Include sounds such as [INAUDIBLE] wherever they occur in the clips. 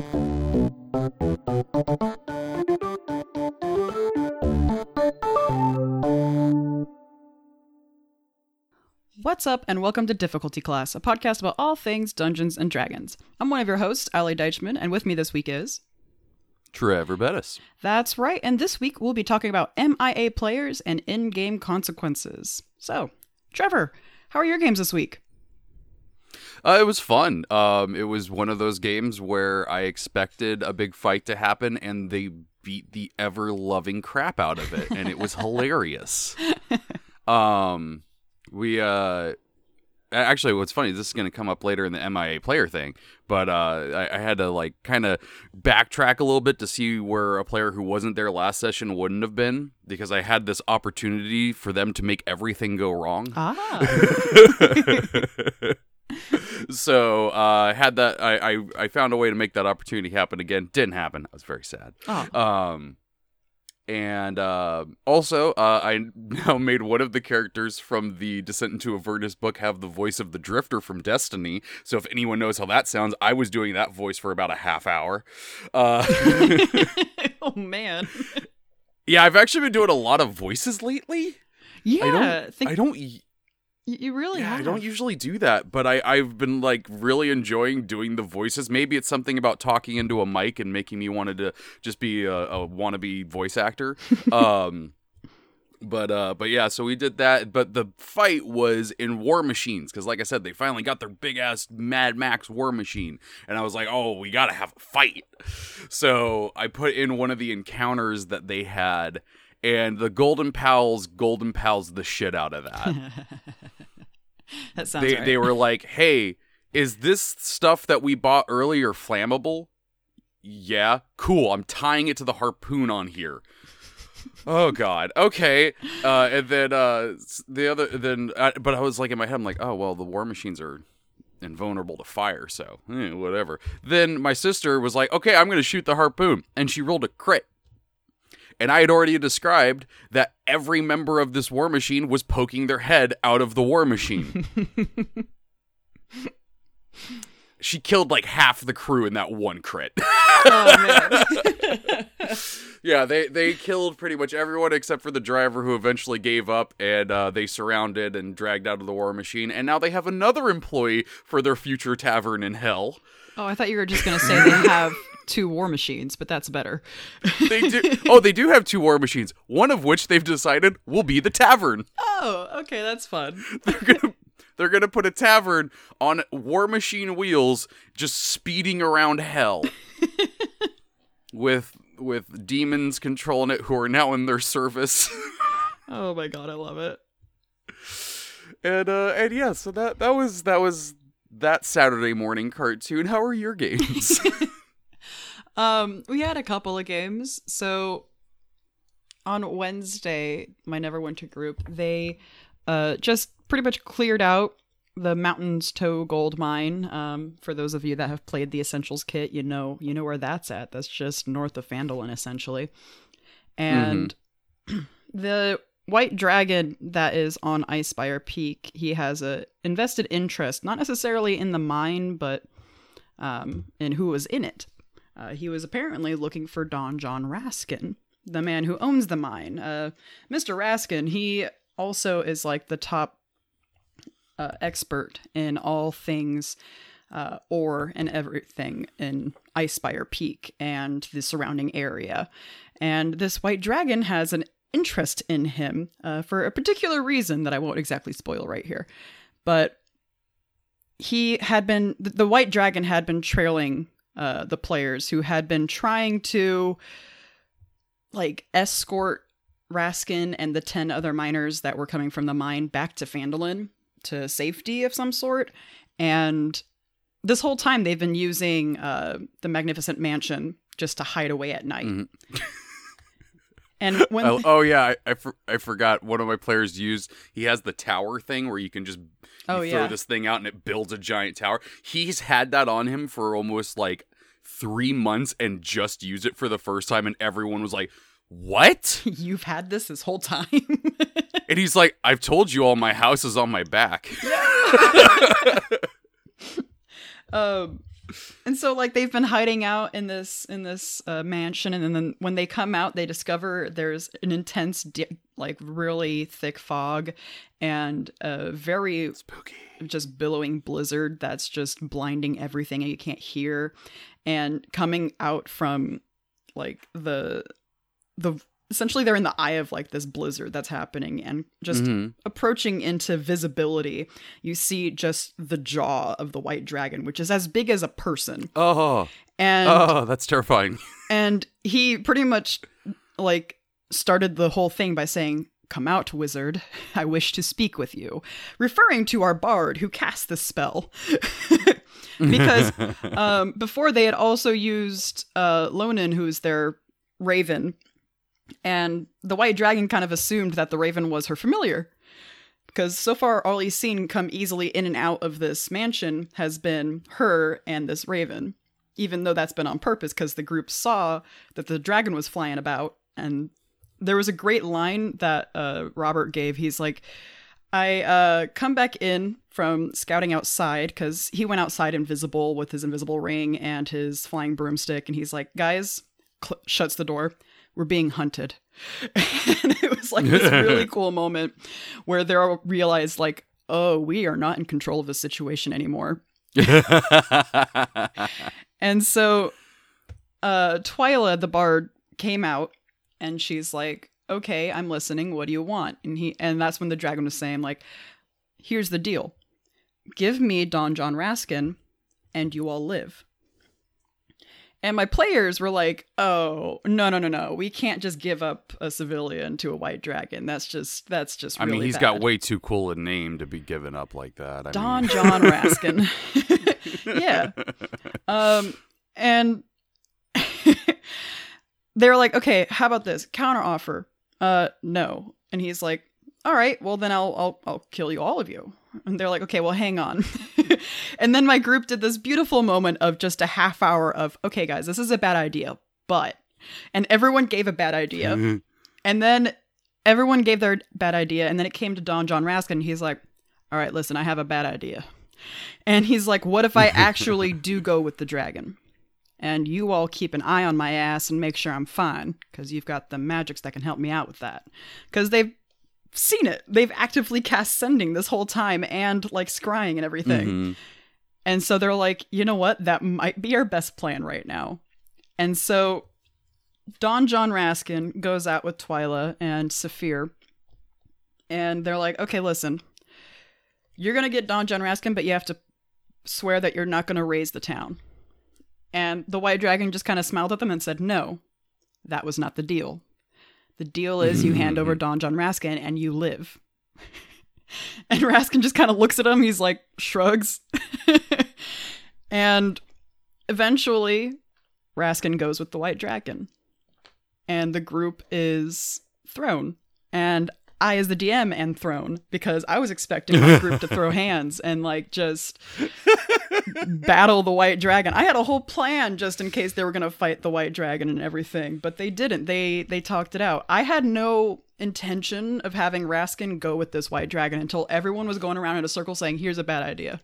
What's up, and welcome to Difficulty Class, a podcast about all things Dungeons and Dragons. I'm one of your hosts, Ali Deichman, and with me this week is. Trevor Bettis. That's right, and this week we'll be talking about MIA players and in game consequences. So, Trevor, how are your games this week? Uh, it was fun. Um, it was one of those games where I expected a big fight to happen, and they beat the ever loving crap out of it, and it was hilarious. [LAUGHS] Um, we uh actually what's funny this is going to come up later in the mia player thing but uh i, I had to like kind of backtrack a little bit to see where a player who wasn't there last session wouldn't have been because i had this opportunity for them to make everything go wrong Ah. [LAUGHS] [LAUGHS] so uh had that I, I i found a way to make that opportunity happen again didn't happen i was very sad oh. um, and uh, also, uh, I [LAUGHS] now made one of the characters from the Descent into Avernus book have the voice of the Drifter from Destiny. So if anyone knows how that sounds, I was doing that voice for about a half hour. Uh, [LAUGHS] oh, man. [LAUGHS] yeah, I've actually been doing a lot of voices lately. Yeah, I don't. think I don't. You really Yeah, I don't usually do that, but I, I've been like really enjoying doing the voices. Maybe it's something about talking into a mic and making me wanted to just be a, a wannabe voice actor. [LAUGHS] um, but uh, but yeah, so we did that. But the fight was in War Machines because, like I said, they finally got their big ass Mad Max War Machine, and I was like, oh, we gotta have a fight. So I put in one of the encounters that they had. And the Golden Pals, Golden Pals the shit out of that [LAUGHS] [LAUGHS] that sounds they right. they were like, "Hey, is this stuff that we bought earlier flammable?" Yeah, cool. I'm tying it to the harpoon on here. [LAUGHS] oh God. Okay. Uh, and then uh, the other then, uh, but I was like in my head, I'm like, oh well, the war machines are invulnerable to fire, so eh, whatever. Then my sister was like, okay, I'm gonna shoot the harpoon, and she rolled a crit. And I had already described that every member of this war machine was poking their head out of the war machine. [LAUGHS] she killed like half the crew in that one crit. [LAUGHS] oh, man. [LAUGHS] yeah, they they killed pretty much everyone except for the driver who eventually gave up and uh, they surrounded and dragged out of the war machine. And now they have another employee for their future tavern in hell. Oh, I thought you were just going to say they have two war machines, but that's better. They do. oh, they do have two war machines. One of which they've decided will be the tavern. Oh, okay, that's fun. [LAUGHS] They're gonna they're gonna put a tavern on war machine wheels, just speeding around hell. [LAUGHS] with with demons controlling it who are now in their service. Oh my god, I love it. and uh and yeah, so that that was that was that Saturday morning cartoon. How are your games? [LAUGHS] Um, we had a couple of games. So on Wednesday, my Neverwinter group, they uh just pretty much cleared out the Mountain's Toe Gold Mine. Um, for those of you that have played the Essentials kit, you know you know where that's at. That's just north of Phandalin, essentially. And [CLEARS THROAT] the White Dragon that is on Icespire Peak, he has a invested interest, not necessarily in the mine, but um, in who was in it. Uh, he was apparently looking for Don-Jon Raskin, the man who owns the mine. Uh, Mr. Raskin, he also is like the top uh, expert in all things uh, ore and everything in Icespire Peak and the surrounding area. And this white dragon has an interest in him uh, for a particular reason that I won't exactly spoil right here. But he had been, the, white dragon had been trailing uh, the players who had been trying to like escort Raskin and the 10 other miners that were coming from the mine back to Phandalin to safety of some sort. And this whole time they've been using uh, the Magnificent Mansion just to hide away at night. Mhm. [LAUGHS] And [LAUGHS] when oh, oh yeah, I I, for, I forgot. One of my players used. He has the tower thing where you can just you Oh, throw this thing out and it builds a giant tower. He's had that on him for almost like three months and just used it for the first time, and everyone was like, "What?" [LAUGHS] you've had this this whole time. [LAUGHS] And he's like, "I've told you all my house is on my back." um and so like they've been hiding out in this in this uh, mansion and then when they come out they discover there's an intense di- like really thick fog and a very Spooky. just billowing blizzard that's just blinding everything and you can't hear and coming out from like the the essentially they're in the eye of like this blizzard that's happening and just Mhm. approaching into visibility you see just the jaw of the white dragon which is as big as a person. Oh, and oh, that's terrifying. [LAUGHS] and he pretty much like started the whole thing by saying come out wizard. I wish to speak with you. Referring to our bard who cast this spell. [LAUGHS] Because [LAUGHS] um, before they had also used uh, lonan who's their raven and the white dragon kind of assumed that the raven was her familiar because so far all he's seen come easily in and out of this mansion has been her and this raven even though that's been on purpose because the group saw that the dragon was flying about. And there was a great line that uh, robert gave. He's like i uh, come back in from scouting outside because he went outside invisible with his invisible ring and his flying broomstick. And he's like guys cl- shuts the door we're being hunted [LAUGHS] and it was like this really [LAUGHS] cool moment where they all realized like oh we are not in control of the situation anymore [LAUGHS] and so uh Twyla the bard came out and she's like, "Okay, I'm listening. What do you want?" And he and that's when the dragon was saying like, "Here's the deal. Give me Don-Jon Raskin and you all live." And my players were like, "Oh, no, no, no, no. We can't just give up a civilian to a white dragon. That's just that's just I really mean, he's bad." got way too cool a name to be given up like that. I Don mean, John [LAUGHS] Raskin. [LAUGHS] yeah. Um, and [LAUGHS] they're like, okay, how about this counter offer? Uh, no. And he's like, all right, well then I'll I'll I'll kill you all of you. And they're like, okay, well hang on. [LAUGHS] and then my group did this beautiful moment of just a half hour of, okay, guys, this is a bad idea, but, and everyone gave a bad idea. Mm-hmm. And then everyone gave their bad idea, and then it came to Don-Jon Raskin. And he's like, "All right, listen, I have a bad idea." And he's like, "What if I [LAUGHS] actually do go with the dragon? And you all keep an eye on my ass and make sure I'm fine, because you've got the magics that can help me out with that. Because they've seen it. They've actively cast sending this whole time and like scrying and everything. Mhm. And so they're like, you know what? That might be our best plan right now. And so Don-Jon Raskin goes out with Twyla and Saphir. And they're like, okay, listen, you're going to get Don-Jon Raskin, but you have to swear that you're not going to raise the town. And the White Dragon just kind of smiled at them and said, no, that was not the deal. The deal is you hand over mm-hmm. Don-Jon Raskin and you live. [LAUGHS] and Raskin just kind of looks at him. He's like, shrugs. [LAUGHS] and eventually, Raskin goes with the White Dragon. And the group is thrown. And I, as the DM, am thrown because I was expecting my group to throw [LAUGHS] hands and like just battle the white dragon. I had a whole plan just in case they were going to fight the white dragon and everything, but they didn't. They they talked it out. I had no intention of having Raskin go with this white dragon until everyone was going around in a circle saying, "Here's a bad idea."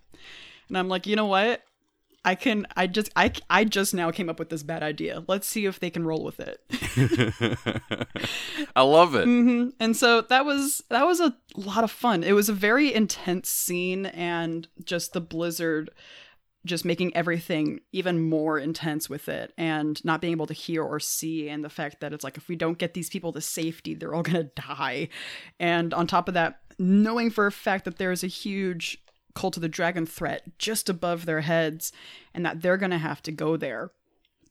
And I'm like, "You know what? I can I just I I just now came up with this bad idea. Let's see if they can roll with it." [LAUGHS] I love it. hmm And so that was that was a lot of fun. It was a very intense scene, and just the blizzard, just making everything even more intense with it, and not being able to hear or see, and the fact that it's like if we don't get these people to safety, they're all [LAUGHS] gonna die. And on top of that, knowing for a fact that there is a huge cult of the dragon threat just above their heads, and that they're gonna have to go there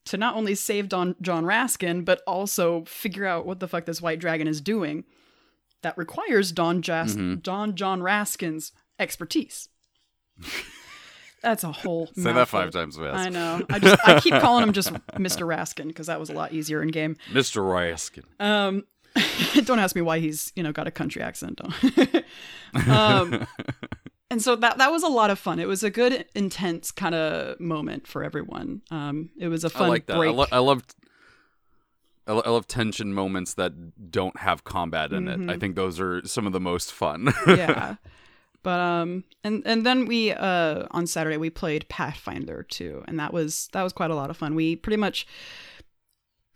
to not only save Don-Jon Raskin, but also figure out what the fuck this white dragon is doing. That requires Don Jas- Mhm. Don-Jon Raskin's expertise. [LAUGHS] That's a whole. [LAUGHS] Say that five times fast. I know. I just I keep calling him just [LAUGHS] Mr. Raskin because that was a lot easier in game. Mr. Raskin. Um, [LAUGHS] don't ask me why he's you know got a country accent. Um, and so that that was a lot of fun. It was a good, intense kind of moment for everyone. Um, it was a fun I like that. I, break. lo- I love. I, lo- I love tension moments that don't have combat in it. I Mhm. think those are some of the most fun. yeah. But um, and and then we uh on Saturday we played Pathfinder too, and that was that was quite a lot of fun. We pretty much.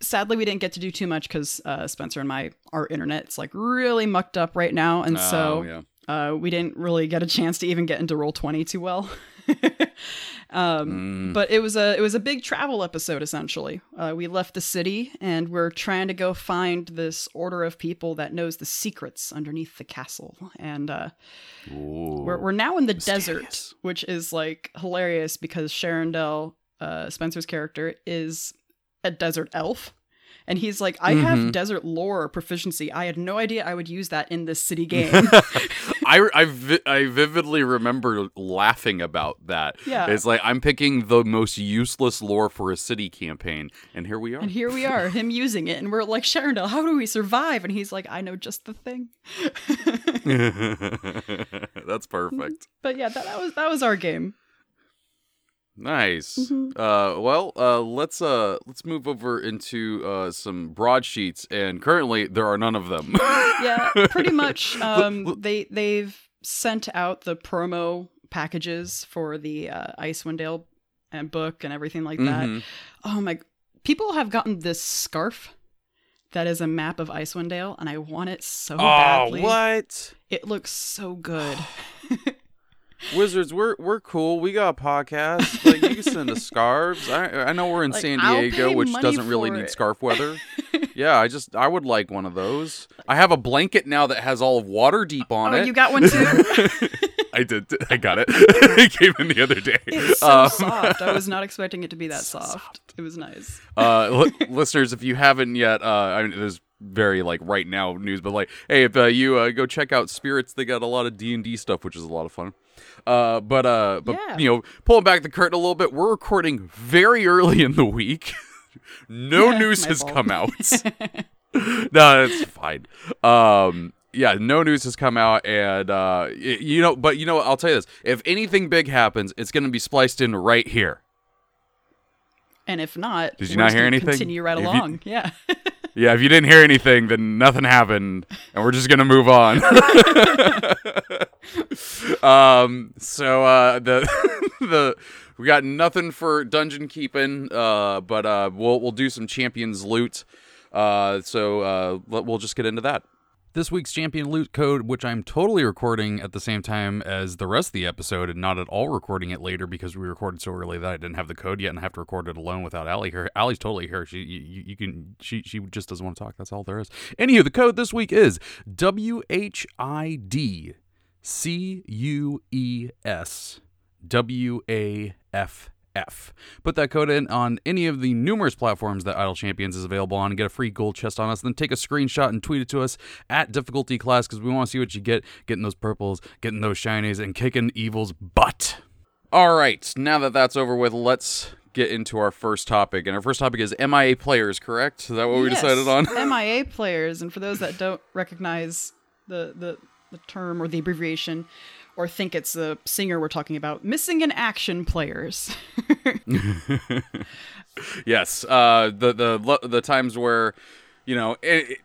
Sadly, we didn't get to do too much because uh, Spencer and my our internet's like really mucked up right now, and so Oh, yeah. uh, we didn't really get a chance to even get into Roll20 too well [LAUGHS] [LAUGHS] um, Mm. but it was a it was a big travel episode essentially uh, we left the city and we're trying to go find this order of people that knows the secrets underneath the castle and uh, we're, we're now in the Mysterious. desert which is like hilarious because Sharondel, uh, spencer's character is a desert elf and he's like, I have Mhm. desert lore proficiency. I had no idea I would use that in this city [LAUGHS] game. [LAUGHS] I, I, vi- I vividly remember laughing about that. Yeah. It's like I'm picking the most useless lore for a city campaign, and here we are. And here we are, [LAUGHS] him using it, and we're like, Sharondel, how do we survive? And he's like, I know just the thing. That's perfect. but yeah, that, that was that was our game. Nice. Mhm. Uh, well, uh, let's uh, let's move over into uh, some broadsheets, and currently there are none of them. Yeah, pretty much. [LAUGHS] Um, they they've sent out the promo packages for the uh, Icewind Dale and book and everything like that. Mhm. Oh my! People have gotten this scarf that is a map of Icewind Dale, and I want it so Oh, badly. what? It looks so good. [SIGHS] [LAUGHS] Wizards, we're we're cool. We got podcasts. Like you can send us [LAUGHS] scarves. I I know we're in Like, San Diego, which doesn't really for need scarf weather. [LAUGHS] yeah, I just I would like one of those. I have a blanket now that has all of Waterdeep on oh, it. you got one too. [LAUGHS] I did. I got it. it came in the other day. It's so Um, soft. I was not expecting it to be that So soft. It was nice. uh, li- listeners, if you haven't yet, uh, I mean, there's very like right now news, but like, hey, if uh, you uh, go check out Spirits, they got a lot of D and D stuff, which is a lot of fun. Uh, but uh, but Yeah. you know, pulling back the curtain a little bit, we're recording very early in the week. [LAUGHS] no Yeah, news has fault. come out. [LAUGHS] [LAUGHS] no, it's fine. Um, yeah, no news has come out, and uh, y- you know, but you know, what, I'll tell you this: if anything big happens, it's going to be spliced in right here. And if not, Did you not hear anything? Continue right If you- along. Yeah. Yeah, if you didn't hear anything, then nothing happened, and we're just gonna move on. [LAUGHS] um, so uh, the [LAUGHS] the we got nothing for dungeon keeping, uh, but uh, we'll we'll do some champions loot. Uh, so uh, we'll just get into that. This week's champion loot code, which I'm totally recording at the same time as the rest of the episode, and not at all recording it later because we recorded so early that I didn't have the code yet, and I have to record it alone without Allie here. Allie's totally here. She, you, you can, she, she just doesn't want to talk. That's all there is. Anywho, the code this week is W H I D C U E S W A F F. Put that code in on any of the numerous platforms that Idle Champions is available on and get a free gold chest on us. Then take a screenshot and tweet it to us at difficulty class because we want to see what you get, getting those purples, getting those shinies, and kicking evil's butt. All right, now that that's over with, let's get into our first topic. And our first topic is MIA players, correct? Is that what we Yes, decided on? [LAUGHS] MIA players, and for those that don't recognize the, the the term or the abbreviation, or think it's the singer we're talking about, missing in action players. [LAUGHS] Yes, uh, the the the times where you know it, it-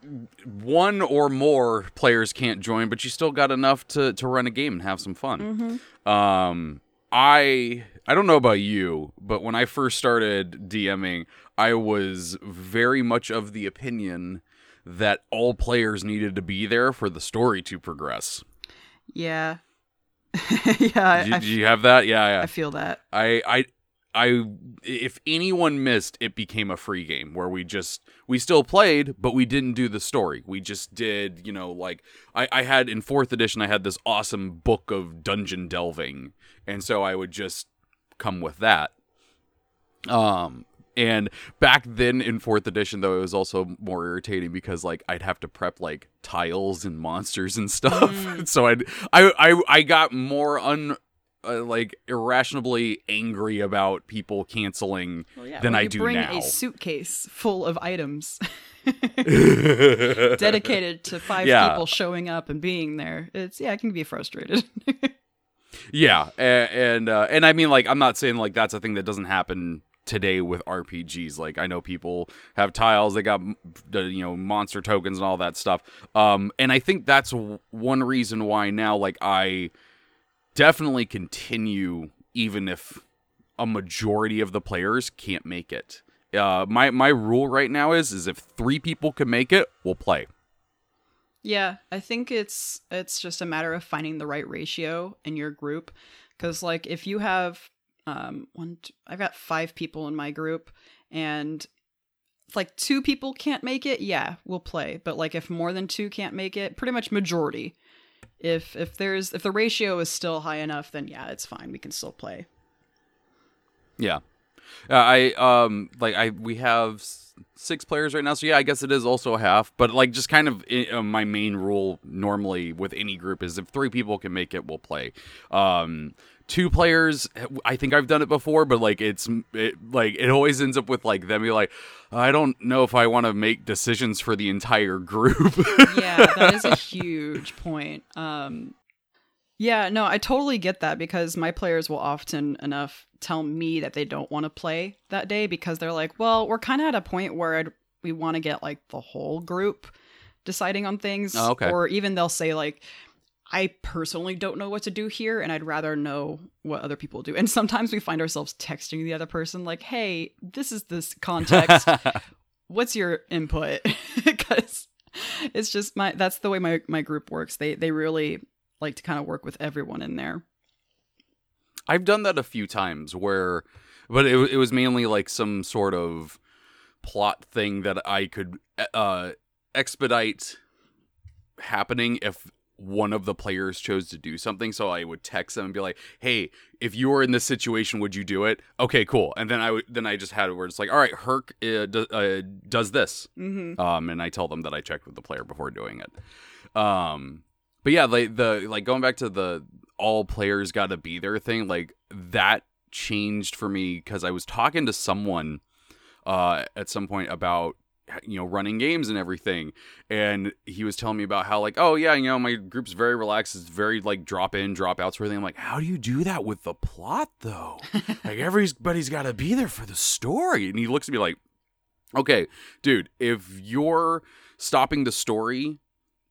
one or more players can't join, but you still got enough to to run a game and have some fun. Um, I I don't know about you, but when I first started DMing, I was very much of the opinion that all players needed to be there for the story to progress. yeah, [LAUGHS] yeah, I, Do you, I, do you have that? Yeah, yeah. I feel that. I I I if anyone missed, it became a free game where we just we still played, but we didn't do the story. We just did, you know, like I, I had in fourth edition I had this awesome book of dungeon delving. And so I would just come with that. Um and back then in fourth edition though it was also more irritating because like I'd have to prep like tiles and monsters and [LAUGHS] stuff. Mm. so I'd I I I got more un uh, like irrationally angry about people canceling Well, yeah, than I do bring now. a suitcase full of items [LAUGHS] dedicated to five Yeah. people showing up and being there. It's yeah, I can be frustrated. [LAUGHS] Yeah, and and, uh, and I mean like I'm not saying like that's a thing that doesn't happen today with RPGs. Like I know people have tiles, they got you know monster tokens and all that stuff. Um, and I think that's one reason why now like I definitely continue even if a majority of the players can't make it. Uh, my my rule right now is is if three people can make it, we'll play. Yeah, I think it's it's just a matter of finding the right ratio in your group cuz like if you have um one two, I've got 5 people in my group and if like two people can't make it, yeah, we'll play. But like if more than two can't make it, pretty much majority. If if there's if the ratio is still high enough, then yeah, it's fine. We can still play. Yeah. Uh, I um like I we have six players right now, so yeah, I guess it is also half. But like just kind of uh, my main rule normally with any group is if three people can make it, we'll play. Um, two players, I think I've done it before, but like it's it, like it always ends up with like them be like, I don't know if I want to make decisions for the entire group. yeah, that is a huge point. Um, yeah, no, I totally get that because my players will often enough tell me that they don't want to play that day because they're like, well, we're kind of at a point where I'd, we want to get like the whole group deciding on things. Oh, okay. Or even they'll say, like, I personally don't know what to do here and I'd rather know what other people do. And sometimes we find ourselves texting the other person, like, hey, this is this context [LAUGHS] what's your input [LAUGHS] because it's just my that's the way my my group works they they really like to kind of work with everyone in there I've done that a few times where, but it, it was mainly like some sort of plot thing that I could uh, expedite happening if one of the players chose to do something. So I would text them and be like, "Hey, if you were in this situation, would you do it?" Okay, cool. And then I would then I just had it where it's like, "All right, Herc uh, do, uh, does this," mm-hmm. um, and I tell them that I checked with the player before doing it. Um, but yeah, like the like going back to the all players got to be there thing, like that changed for me because I was talking to someone uh, at some point about you know running games and everything and he was telling me about how like oh yeah you know my group's very relaxed it's very like drop in drop out sort of thing. I'm like how do you do that with the plot though? [LAUGHS] Like everybody's got to be there for the story. And he looks at me like okay dude if you're stopping the story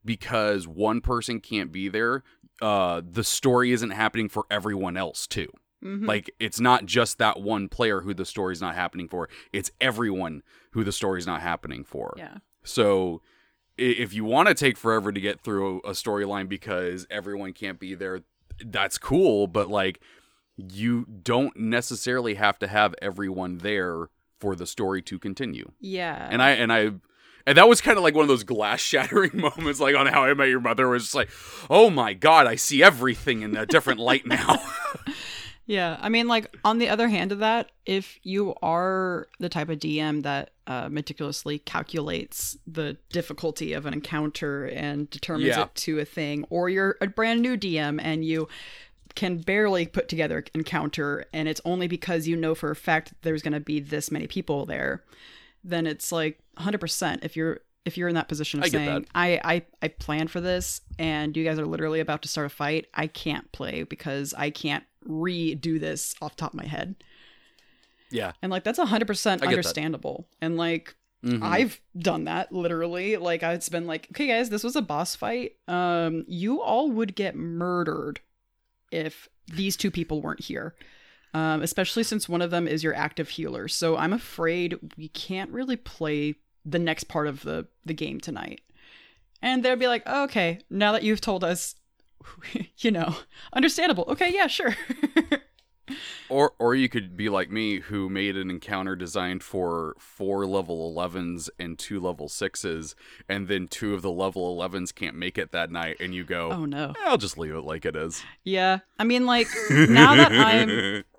because one person can't be there uh the story isn't happening for everyone else too Mm-hmm. like it's not just that one player who the story's not happening for it's everyone who the story's not happening for yeah so if you want to take forever to get through a storyline because everyone can't be there, that's cool, but like you don't necessarily have to have everyone there for the story to continue. yeah And I and I and that was kind of like one of those glass shattering [LAUGHS] moments like on How I Met Your Mother was just like, "Oh my god, I see everything in a different light now." [LAUGHS] Yeah, I mean, like on the other hand of that, if you are the type of DM that uh, meticulously calculates the difficulty of an encounter and determines Yeah. it to a thing, or you're a brand new DM and you can barely put together encounter, and it's only because you know for a fact there's going to be this many people there, then it's like 100%. If you're if you're in that position of I saying. I, I I planned for this, and you guys are literally about to start a fight, I can't play because I can't redo this off the top of my head. yeah. And like that's 100% that. understandable. And like Mhm. I've done that literally. Like it's been like, okay guys, this was a boss fight. Um you all would get murdered if these two people weren't here. Um especially since one of them is your active healer. So I'm afraid we can't really play the next part of the the game tonight. And they'll be like, oh, "Okay, now that you've told us [LAUGHS] you know, understandable. Okay, yeah, sure." [LAUGHS] Or or you could be like me who made an encounter designed for four level 11s and two level 6s and then two of the level 11s can't make it that night and you go, oh no. I'll just leave it like it is. Yeah. I mean like now that I'm [LAUGHS]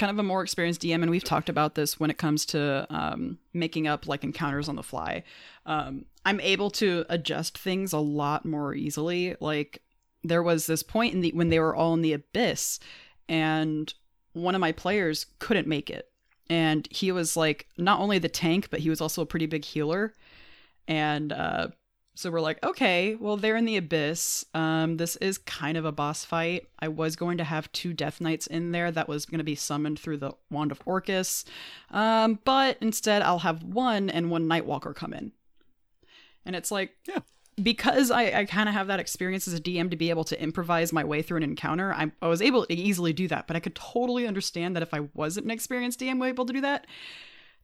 kind of a more experienced DM, and we've talked about this when it comes to um, making up like encounters on the fly. Um, I'm able to adjust things a lot more easily. Like there was this point in the when they were all in the abyss, and one of my players couldn't make it, and he was like not only the tank, but he was also a pretty big healer, and uh, so we're like, okay, well, they're in the abyss. Um, this is kind of a boss fight. I was going to have two Death Knights in there that was going to be summoned through the Wand of Orcus. Um, but instead, I'll have one and one Nightwalker come in. And it's like, Yeah. because I, I kind of have that experience as a DM to be able to improvise my way through an encounter, I, I was able to easily do that. But I could totally understand that if I wasn't an experienced DM able to do that,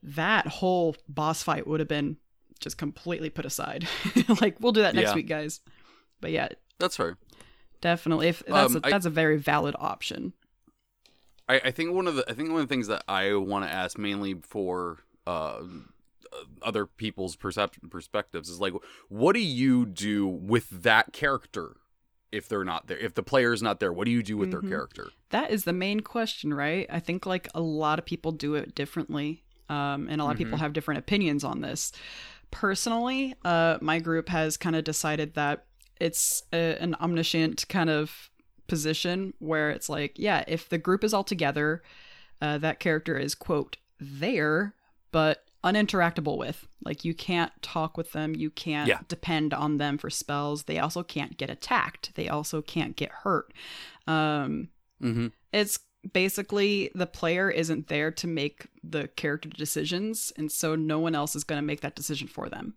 that whole boss fight would have been just completely put aside. [LAUGHS] like we'll do that next Yeah. week, guys. But yeah, That's fair. definitely. If that's Um, a, I- that's a very valid option. I, I think one of the I think one of the things that I want to ask mainly for uh, other people's percep- perspectives is like, what do you do with that character if they're not there? If the player's not there, what do you do with Mhm. their character? That is the main question, right? I think like a lot of people do it differently, um, and a lot of people Mhm. have different opinions on this. Personally, uh, my group has kind of decided that it's a, an omniscient kind of position where it's like, yeah, if the group is all together, uh, that character is quote there, but uninteractable with. Like you can't talk with them, you can't Yeah. depend on them for spells. They also can't get attacked. They also can't get hurt. Um, Mm-hmm. it's basically the player isn't there to make the character decisions and so no one else is going to make that decision for them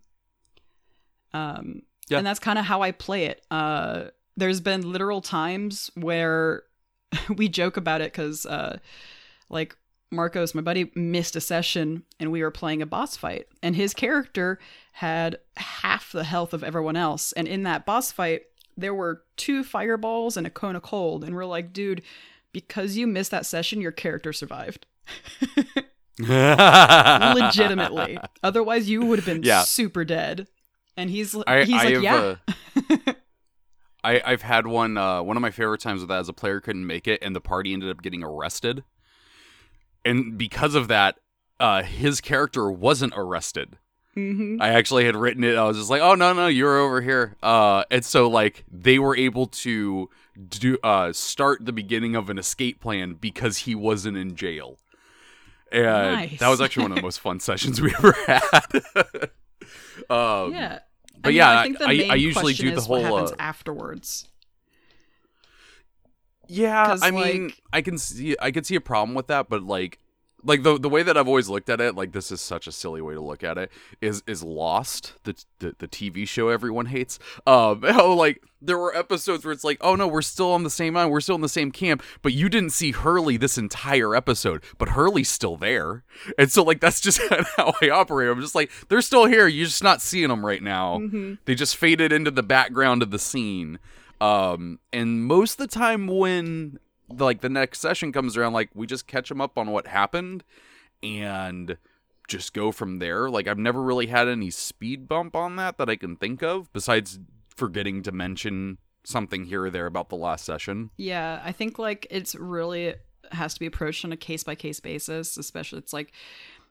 um Yeah. and that's kind of how i play it uh there's been literal times where [LAUGHS] we joke about it because uh like marcos my buddy missed a session and we were playing a boss fight and his character had half the health of everyone else and in that boss fight there were two fireballs and a cone of cold and we're like dude because you missed that session your character survived [LAUGHS] legitimately otherwise you would have been Yeah. super dead and he's I, he's I like yeah uh, I, I've had one. Uh, one of my favorite times with that as a player couldn't make it, and the party ended up getting arrested. And because of that, uh, his character wasn't arrested. hmm I actually had written it. I was just like, "Oh no, no, you're over here." Uh, and so like they were able to do uh start the beginning of an escape plan because he wasn't in jail. And Nice. that was actually one of the most fun sessions we ever [LAUGHS] had. um, yeah but I mean, yeah, I think the I- main I usually question do the whole, happens uh, afterwards. Yeah, I mean, like- I can see I could see a problem with that, but like like the the way that I've always looked at it, like this is such a silly way to look at it, is is Lost, the the, the TV show everyone hates. Um [LAUGHS] how like there were episodes where it's like, "Oh no, we're still on the same island, we're still in the same camp, but you didn't see Hurley this entire episode, but Hurley's still there." And so like that's just [LAUGHS] how I operate. I'm just like, "They're still here, you're just not seeing them right now." Mhm. They just faded into the background of the scene. Um, and most of the time when like the next session comes around, like we just catch them up on what happened and just go from there. Like I've never really had any speed bump on that that I can think of, besides forgetting to mention something here or there about the last session. Yeah, I think like it's really has to be approached on a case by case basis, especially it's like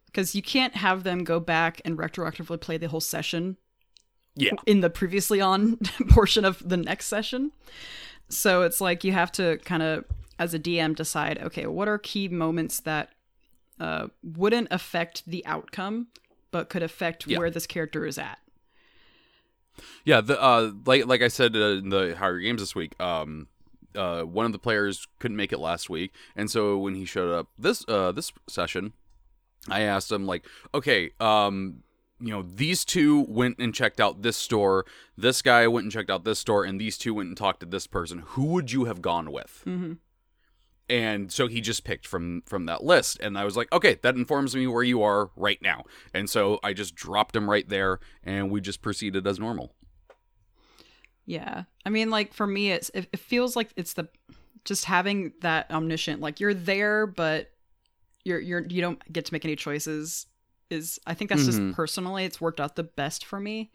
because you can't have them go back and retroactively play the whole session Yeah. in the previously on [LAUGHS] portion of the next session. So it's like you have to kind of, as a DM, decide okay, what are key moments that uh, wouldn't affect the outcome, but could affect Yeah. where this character is at. Yeah, the uh, like like I said uh, in the higher games this week, um, uh, one of the players couldn't make it last week, and so when he showed up this uh this session, I asked him like, okay, um, you know, these two went and checked out this store, this guy went and checked out this store, and these two went and talked to this person. Who would you have gone with? hmm and so he just picked from from that list and i was like okay that informs me where you are right now and so i just dropped him right there and we just proceeded as normal Yeah. I mean, like for me, it's it, it feels like it's the just having that omniscient, like you're there, but you're you're you don't get to make any choices. Is I think that's Mhm. just personally, it's worked out the best for me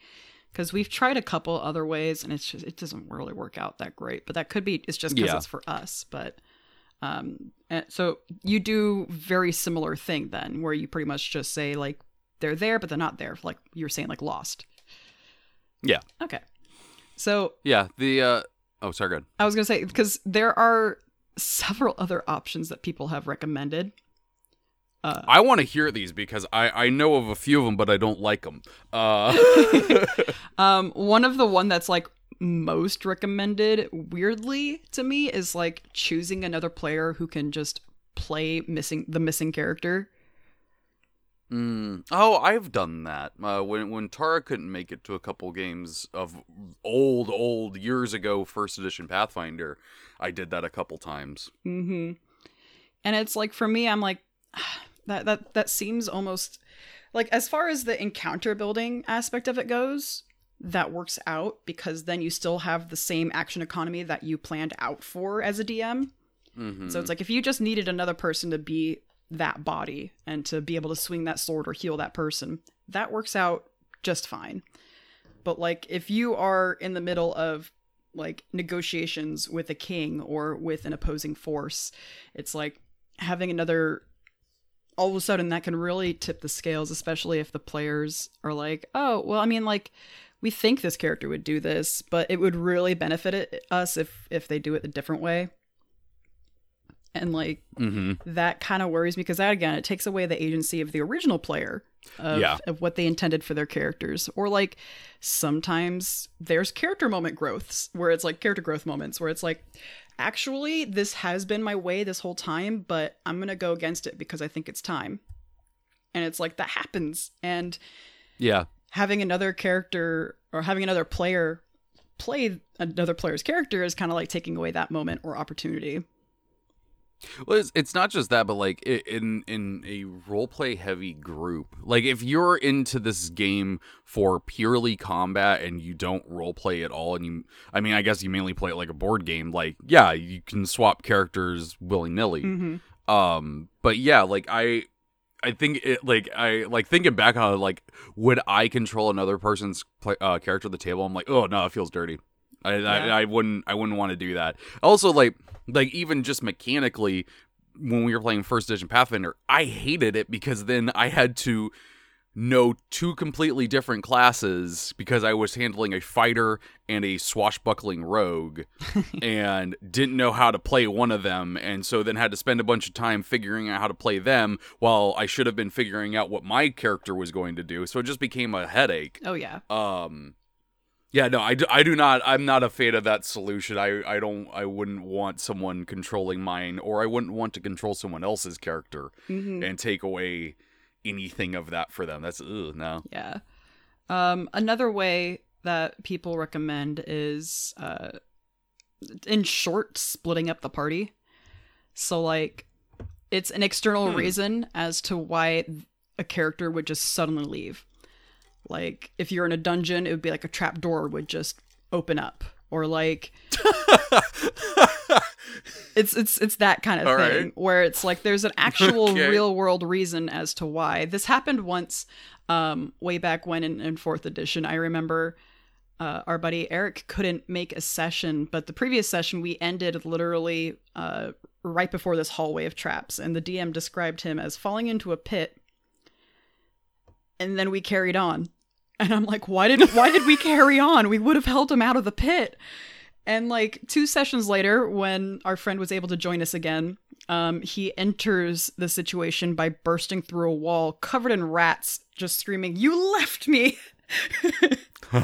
because we've tried a couple other ways and it's just it doesn't really work out that great. But that could be it's just because Yeah. it's for us. But um, and so you do very similar thing then, where you pretty much just say like they're there, but they're not there. Like you were saying, like lost. Yeah. Okay. So yeah the uh oh sorry good I was gonna say because there are several other options that people have recommended. Uh, i want to hear these because i i know of a few of them but i don't like them uh [LAUGHS] um, one of the one that's like most recommended, weirdly to me, is like choosing another player who can just play missing the missing character. Mm. Oh, I've done that. Uh, when when Tara couldn't make it to a couple games of old, old years ago, first edition Pathfinder, I did that a couple times. Mm-hmm. And it's like for me, I'm like [SIGHS] that that that seems almost like as far as the encounter building aspect of it goes, that works out because then you still have the same action economy that you planned out for as a DM. Mm-hmm. So it's like if you just needed another person to be that body and to be able to swing that sword or heal that person, that works out just fine. But like if you are in the middle of like negotiations with a king or with an opposing force, it's like having another all of a sudden that can really tip the scales, especially if the players are like, "Oh, well, I mean like we think this character would do this, but it would really benefit it, us if if they do it a different way." And like mm-hmm. that kind of worries me because that again it takes away the agency of the original player of, Yeah. of what they intended for their characters or like sometimes there's character moment growths where it's like character growth moments where it's like actually this has been my way this whole time but i'm gonna go against it because i think it's time and it's like that happens and Yeah. Having another character or having another player play another player's character is kind of like taking away that moment or opportunity Well, it's, it's not just that, but like in in a role play heavy group, like if you're into this game for purely combat and you don't role play at all, and you, I mean, I guess you mainly play it like a board game. Like, yeah, you can swap characters willy nilly. mm-hmm. Um, but yeah, like I, I think it like I like thinking back on like would I control another person's play, uh, character at the table? I'm like, oh no, it feels dirty. I, Yeah. I I wouldn't I wouldn't want to do that. Also, like like even just mechanically, when we were playing first edition Pathfinder, I hated it because then I had to know two completely different classes because I was handling a fighter and a swashbuckling rogue [LAUGHS] and didn't know how to play one of them. And so then had to spend a bunch of time figuring out how to play them while I should have been figuring out what my character was going to do. So it just became a headache. Oh yeah. Um yeah no I do, I do not i'm not a fan of that solution. I i don't i wouldn't want someone controlling mine or i wouldn't want to control someone else's character mm-hmm. and take away anything of that for them that's ugh, no Yeah. Um, another way that people recommend is, uh, in short, splitting up the party. So, like, it's an external Hmm. reason as to why a character would just suddenly leave. Like, if you're in a dungeon, it would be like a trap door would just open up, or like [LAUGHS] [LAUGHS] it's it's it's that kind of All thing right. where it's like there's an actual Okay. real world reason as to why. This happened once um way back when in, in fourth edition. I remember uh, our buddy eric couldn't make a session but the previous session we ended literally uh, right before this hallway of traps and the dm described him as falling into a pit and then we carried on. And i'm like why did why did we carry on? We would have held him out of the pit and like two sessions later, when our friend was able to join us again, um, he enters the situation by bursting through a wall covered in rats, just screaming, "You left me!" [LAUGHS]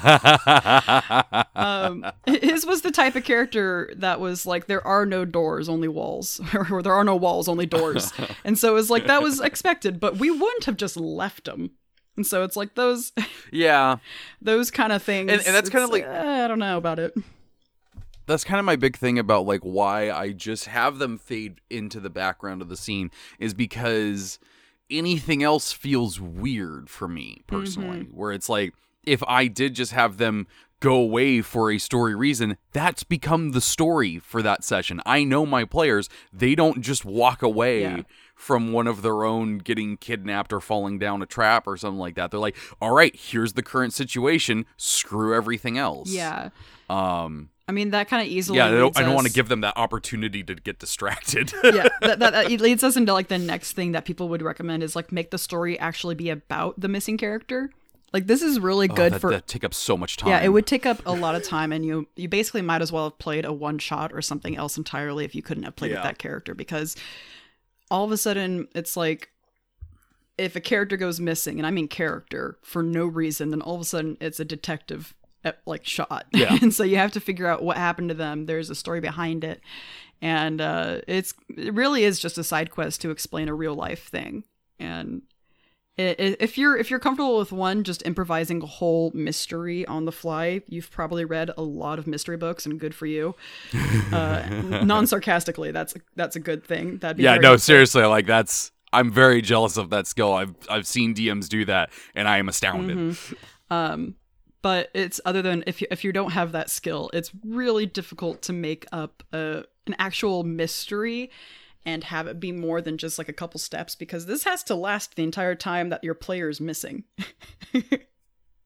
um, his was the type of character that was like, "There are no doors, only walls," [LAUGHS] or "There are no walls, only doors," [LAUGHS] and so it was like that was expected, but we wouldn't have just left him. And so it's like those yeah those kind of things. And- and that's kinda like- uh, I don't know about it. That's kind of my big thing about like why I just have them fade into the background of the scene is because anything else feels weird for me personally. Where it's like if I did just have them go away for a story reason that's become the story for that session. I know my players. They don't just walk away Yeah. from one of their own getting kidnapped or falling down a trap or something like that. They're like all right here's the current situation. Screw everything else. Yeah. um I mean, that kind of easily. yeah, I don't, I don't want to give them that opportunity to get distracted. [LAUGHS] yeah, [LAUGHS] that, that, that it leads us into like the next thing that people would recommend is like make the story actually be about the missing character. Like this is really Oh, good that, for. that take up so much time. yeah, it would take up a lot of time, and you you basically might as well have played a one shot or something else entirely if you couldn't have played with that character because all of a sudden it's like if a character goes missing, and I mean character for no reason, then all of a sudden it's a detective like shot. [LAUGHS] Yeah. and so you have to figure out what happened to them. There's a story behind it, and uh, it's it really is just a side quest to explain a real life thing, and If you're if you're comfortable with one, just improvising a whole mystery on the fly, you've probably read a lot of mystery books, and good for you. Uh, [LAUGHS] non sarcastically, that's that's a good thing. That'd be Yeah, no, helpful. seriously, like that's I'm very jealous of that skill. I've I've seen DMs do that, and I am astounded. Mm-hmm. Um, but it's other than if you if you don't have that skill, it's really difficult to make up a an actual mystery and have it be more than just like a couple steps because this has to last the entire time that your player is missing. [LAUGHS]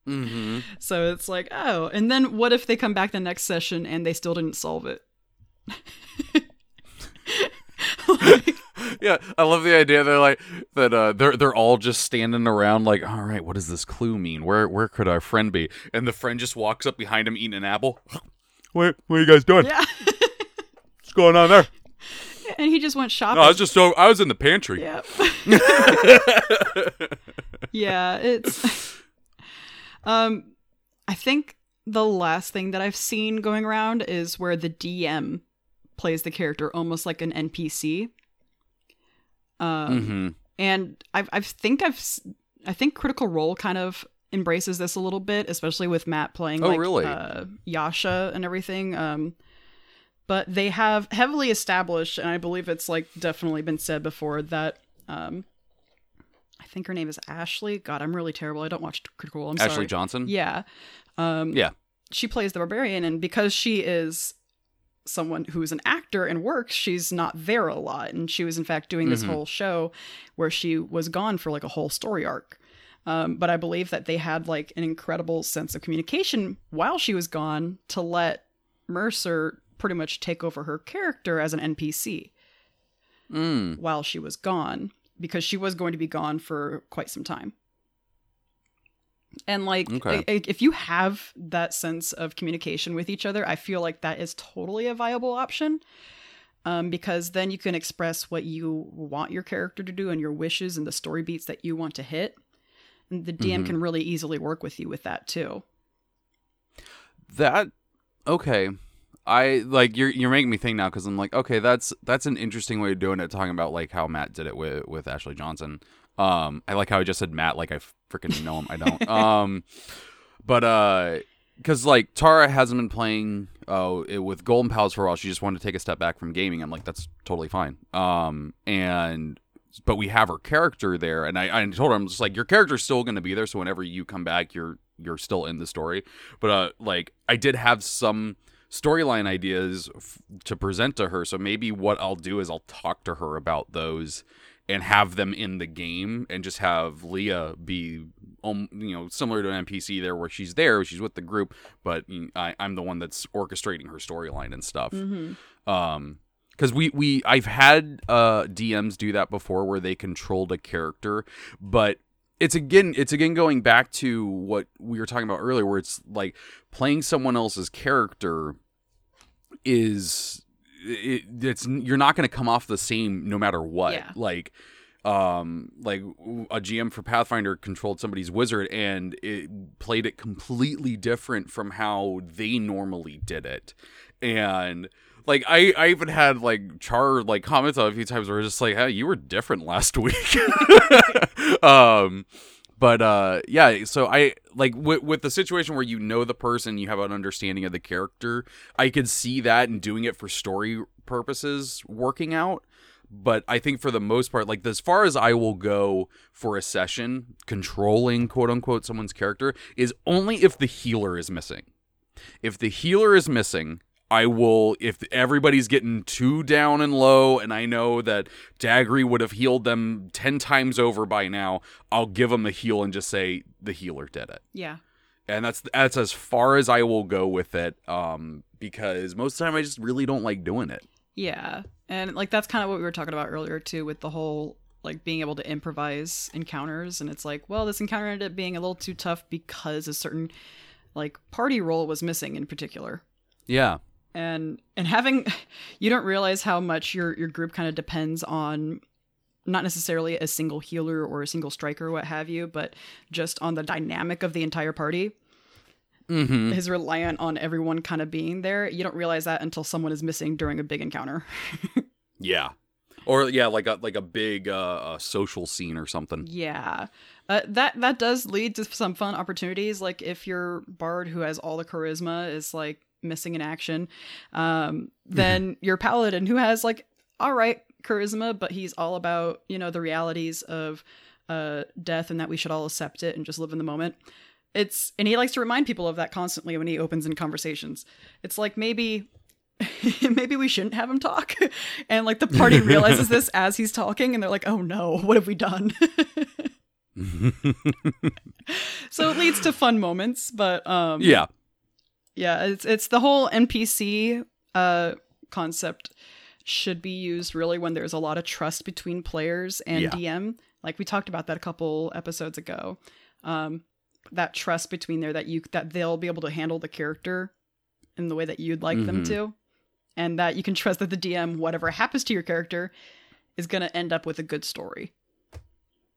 Mm-hmm. So it's like, oh, and then what if they come back the next session and they still didn't solve it? [LAUGHS] Like, Yeah, I love the idea. They're like that. Uh, they're they're all just standing around, like, all right, what does this clue mean? Where where could our friend be? And the friend just walks up behind him, eating an apple. What what are you guys doing? yeah. What's going on there? [LAUGHS] and he just went shopping. No, I was just so I was in the pantry. Yeah. [LAUGHS] yeah, it's [LAUGHS] um I think the last thing that I've seen going around is where the DM plays the character almost like an NPC. Um Mm-hmm. and I've I think I've I think Critical Role kind of embraces this a little bit, especially with Matt playing Oh, like really? uh, Yasha and everything. Um, but they have heavily established, and I believe it's like definitely been said before that. Um, I think her name is Ashley. God, I'm really terrible. I don't watch Critical Role. I'm Ashley sorry. Johnson. Yeah. Um, Yeah. She plays the barbarian, and because she is someone who is an actor and works, she's not there a lot. And she was, in fact, doing this Mhm. whole show where she was gone for like a whole story arc. Um, but I believe that they had like an incredible sense of communication while she was gone to let Mercer pretty much take over her character as an NPC Mm. while she was gone because she was going to be gone for quite some time. And like Okay. i- i- if you have that sense of communication with each other, I feel like that is totally a viable option. Um, because then you can express what you want your character to do and your wishes and the story beats that you want to hit. And the DM Mhm. can really easily work with you with that too. That okay. I like you're you're making me think now because I'm like okay that's that's an interesting way of doing it talking about like how Matt did it with with Ashley Johnson. Um, I like how I just said Matt like I freaking know him. I don't. um, but uh, because like Tara hasn't been playing uh it, with Golden Palace for a while. She just wanted to take a step back from gaming. I'm like that's totally fine. Um, and but we have her character there, and I I told her I'm just like your character's still going to be there. So whenever you come back, you're you're still in the story. But uh, like I did have some storyline ideas f- to present to her. So maybe what I'll do is I'll talk to her about those and have them in the game and just have Leah be um, you know similar to an NPC there where she's there she's with the group but I, I'm the one that's orchestrating her storyline and stuff Mm-hmm. um because we we I've had uh DMs do that before where they controlled a character but it's again it's again going back to what we were talking about earlier where it's like playing someone else's character is it, it's you're not going to come off the same no matter what Yeah. like um like a GM for Pathfinder controlled somebody's wizard and it played it completely different from how they normally did it and like I, I even had like Char like comments on a few times where it's just like, hey, you were different last [LAUGHS] week. [LAUGHS] um but uh yeah, so I like with with the situation where you know the person, you have an understanding of the character, I could see that and doing it for story purposes working out. But I think for the most part, like as far as I will go for a session, controlling quote unquote someone's character is only if the healer is missing. If the healer is missing, I will if everybody's getting too down and low and I know that Daggery would have healed them 10 times over by now, I'll give them a heal and just say the healer did it. Yeah. And that's that's as far as I will go with it um because most of the time I just really don't like doing it. Yeah. And like that's kind of what we were talking about earlier too with the whole like being able to improvise encounters and it's like, well, this encounter ended up being a little too tough because a certain like party role was missing in particular. Yeah. And and having [LAUGHS] you don't realize how much your your group kind of depends on not necessarily a single healer or a single striker or what have you, but just on the dynamic of the entire party Mhm. is reliant on everyone kind of being there. You don't realize that until someone is missing during a big encounter. [LAUGHS] Yeah. or yeah, like a like a big uh, social scene or something. Yeah. Uh, that that does lead to some fun opportunities. Like if your bard who has all the charisma is like missing in action, um, then your paladin who has like all right charisma, but he's all about you know the realities of uh, death and that we should all accept it and just live in the moment. It's and he likes to remind people of that constantly when he opens in conversations. It's like maybe [LAUGHS] maybe we shouldn't have him talk. [LAUGHS] And like the party [LAUGHS] realizes this as he's talking and they're like, "Oh no, what have we done?" so it leads to fun moments, but um yeah, yeah, it's it's the whole NPC uh concept should be used really when there's a lot of trust between players and Yeah. DM. Like we talked about that a couple episodes ago. Um that trust between there that you that they'll be able to handle the character in the way that you'd like them Mhm. to. And that you can trust that the DM, whatever happens to your character, is gonna end up with a good story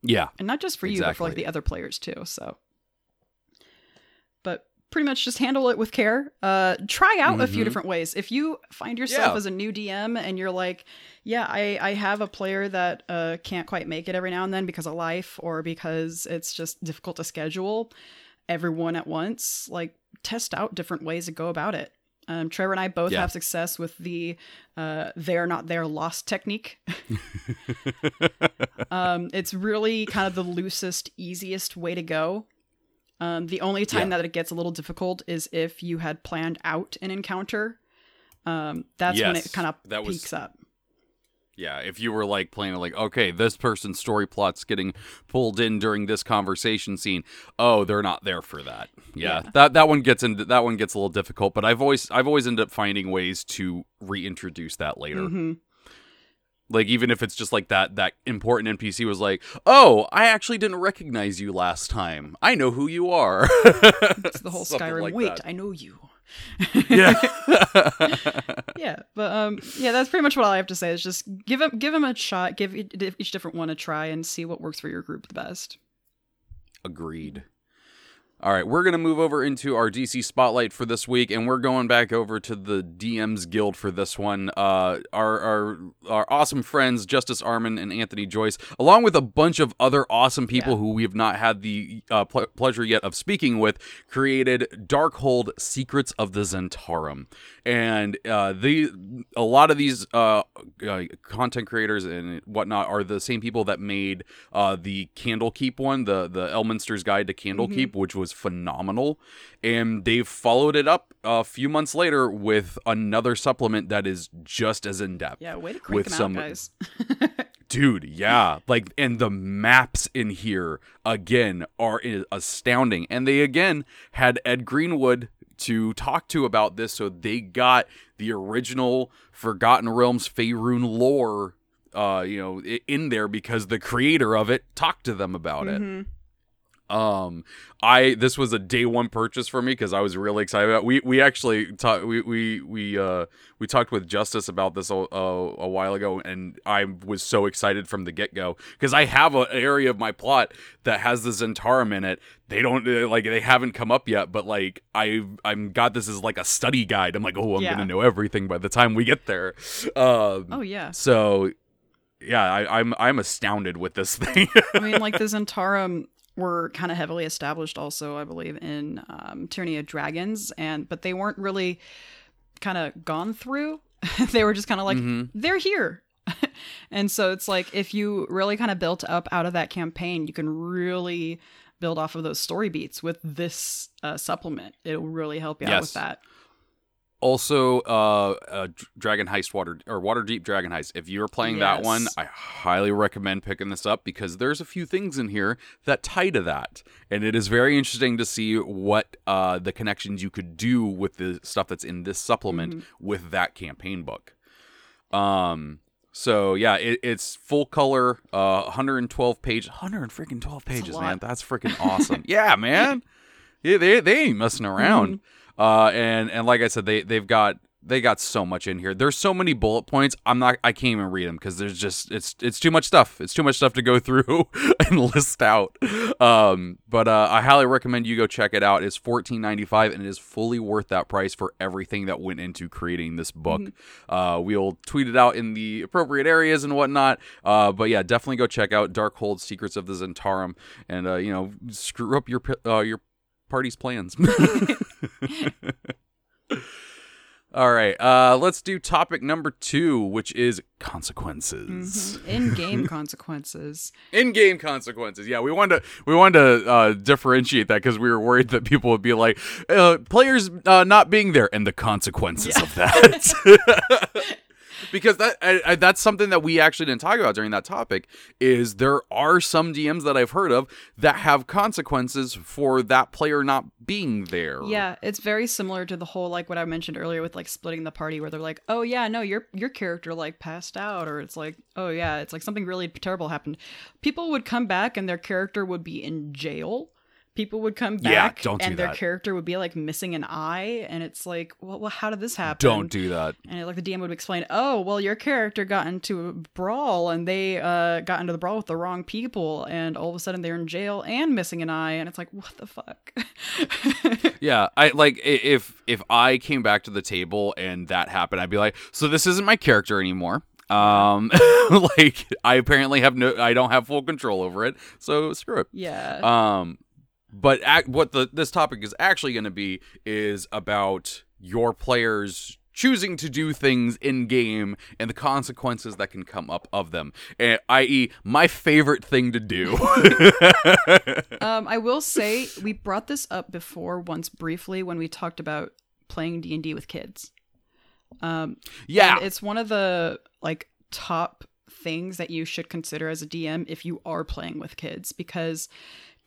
yeah, and not just for you but for like the other players too so but pretty much just handle it with care uh try out a few Mhm. different ways if you find yourself Yeah. as a new dm and you're like yeah i i have a player that uh can't quite make it every now and then because of life or because it's just difficult to schedule everyone at once like test out different ways to go about it um, Trevor and I both Yeah. have success with the uh, "they're not there" lost technique. [LAUGHS] [LAUGHS] um, it's really kind of the loosest, easiest way to go. Um, the only time Yeah. that it gets a little difficult is if you had planned out an encounter. Um, that's when it kind of that was- peaks up. yeah. If you were like planning, like, okay, this person's story plot's getting pulled in during this conversation scene. Oh, they're not there for that. Yeah, Yeah. that that one gets into that one gets a little difficult. But I've always I've always ended up finding ways to reintroduce that later. hmm Like even if it's just like that that important NPC was like, "Oh, I actually didn't recognize you last time. I know who you are." [LAUGHS] It's the whole [LAUGHS] Skyrim. like Wait, that. I know you. yeah. [LAUGHS] yeah, but um, yeah, that's pretty much what I have to say. Is just give him give him a shot, give each different one a try, and see what works for your group the best. Agreed. All right, we're going to move over into our DC spotlight for this week, and we're going back over to the DM's Guild for this one. Uh, our, our our awesome friends Justice Arman and Anthony Joyce, along with a bunch of other awesome people Yeah. who we have not had the uh, ple- pleasure yet of speaking with, created Darkhold: Secrets of the Zhentarim, and uh, the a lot of these uh, uh, content creators and whatnot are the same people that made uh, the Candlekeep one, the the Elminster's Guide to Candlekeep, which was phenomenal, and they've followed it up a few months later with another supplement that is just as in depth. Yeah, way to crank With them some- out, guys. [LAUGHS] Dude, yeah. Like, and the maps in here, again, are astounding. And they, again, had Ed Greenwood to talk to about this. So they got the original Forgotten Realms Faerun lore, uh, you know, in there because the creator of it talked to them about it. Um, I this was a day one purchase for me because I was really excited about. We we actually talked. We we we uh we talked with Justice about this a, a, a while ago, and I was so excited from the get go because I have an area of my plot that has the Zhentarim in it. They don't uh, like they haven't come up yet, but like I I'm got this as like a study guide. I'm like, oh, I'm Yeah. gonna know everything by the time we get there. Um, Oh yeah. so yeah, I, I'm I'm astounded with this [LAUGHS] thing. I mean, like the Zhentarim were kind of heavily established, also, I believe, in um, Tyranny of Dragons, and but they weren't really kind of gone through. [LAUGHS] they were just kind of like Mhm. they're here. [LAUGHS] and so it's like if you really kind of built up out of that campaign, you can really build off of those story beats with this uh, supplement. It'll really help you out with that. Also, uh, uh, Dragon Heist Water or Waterdeep Dragon Heist. If you're playing that one, I highly recommend picking this up because there's a few things in here that tie to that, and it is very interesting to see what uh, the connections you could do with the stuff that's in this supplement Mhm. with that campaign book. Um. So yeah, it, it's full color, uh, 112 pages, 100 freaking 12 pages, man. That's freaking [LAUGHS] awesome. yeah, man. Yeah, they they ain't messing around. Mm-hmm. Uh, and and like I said, they they've got they got so much in here. There's so many bullet points. I'm not. I can't even read them because there's just it's it's too much stuff. It's too much stuff to go [LAUGHS] through and list out. Um, but uh, I highly recommend you go check it out. It's 14.95 and it is fully worth that price for everything that went into creating this book. Uh, we'll tweet it out in the appropriate areas and whatnot. Uh, but yeah, definitely go check out Darkhold: Secrets of the Zhentarim and uh, you know screw up your uh, your party's plans. [LAUGHS] All right, uh, let's do topic number two, which is consequences. In game [LAUGHS] consequences. In-game consequences. Yeah, we wanted to we wanted to uh, differentiate that because we were worried that people would be like, uh, players uh, not being there, and the consequences of that. [LAUGHS] because that I, I, that's something that we actually didn't talk about during that topic. Is there are some DMs that I've heard of that have consequences for that player not being there. Yeah, it's very similar to the whole like what I mentioned earlier with like splitting the party where they're like, "Oh yeah, no, your your character like passed out," or it's like, "Oh yeah, it's like something really terrible happened." People would come back and their character would be in jail. People would come back Yeah, don't do and their that. character would be like missing an eye, and it's like, well, well how did this happen? Don't do that. And like the DM would explain, oh, well, your character got into a brawl and they uh, got into the brawl with the wrong people, and all of a sudden they're in jail and missing an eye, and it's like, what the fuck? [LAUGHS] Yeah, I like if if I came back to the table and that happened, I'd be like, so this isn't my character anymore. Um, [LAUGHS] like I apparently have no, I don't have full control over it, so screw it. yeah. Um, but what the this topic is actually going to be is about your players choosing to do things in game and the consequences that can come up of them, and, i.e., my favorite thing to do. [LAUGHS] [LAUGHS] um, I will say we brought this up before once briefly when we talked about playing D and D with kids. Um, yeah, it's one of the like top things that you should consider as a DM if you are playing with kids because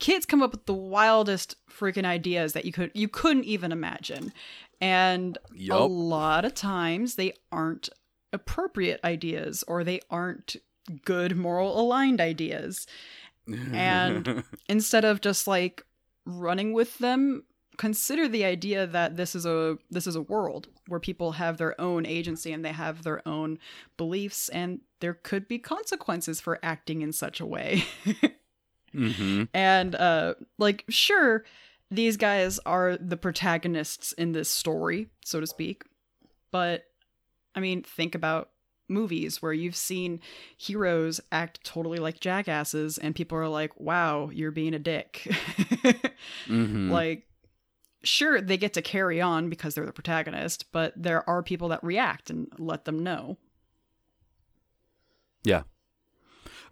kids come up with the wildest freaking ideas that you could you couldn't even imagine. And a lot of times they aren't appropriate ideas or they aren't good moral aligned ideas. And [LAUGHS] instead of just like running with them, consider the idea that this is a this is a world where people have their own agency and they have their own beliefs and there could be consequences for acting in such a way. [LAUGHS] hmm and uh like sure these guys are the protagonists in this story so to speak. But i mean think about movies where you've seen heroes act totally like jackasses and people are like wow you're being a dick. [LAUGHS] Hmm like sure they get to carry on because they're the protagonist but there are people that react and let them know. Yeah.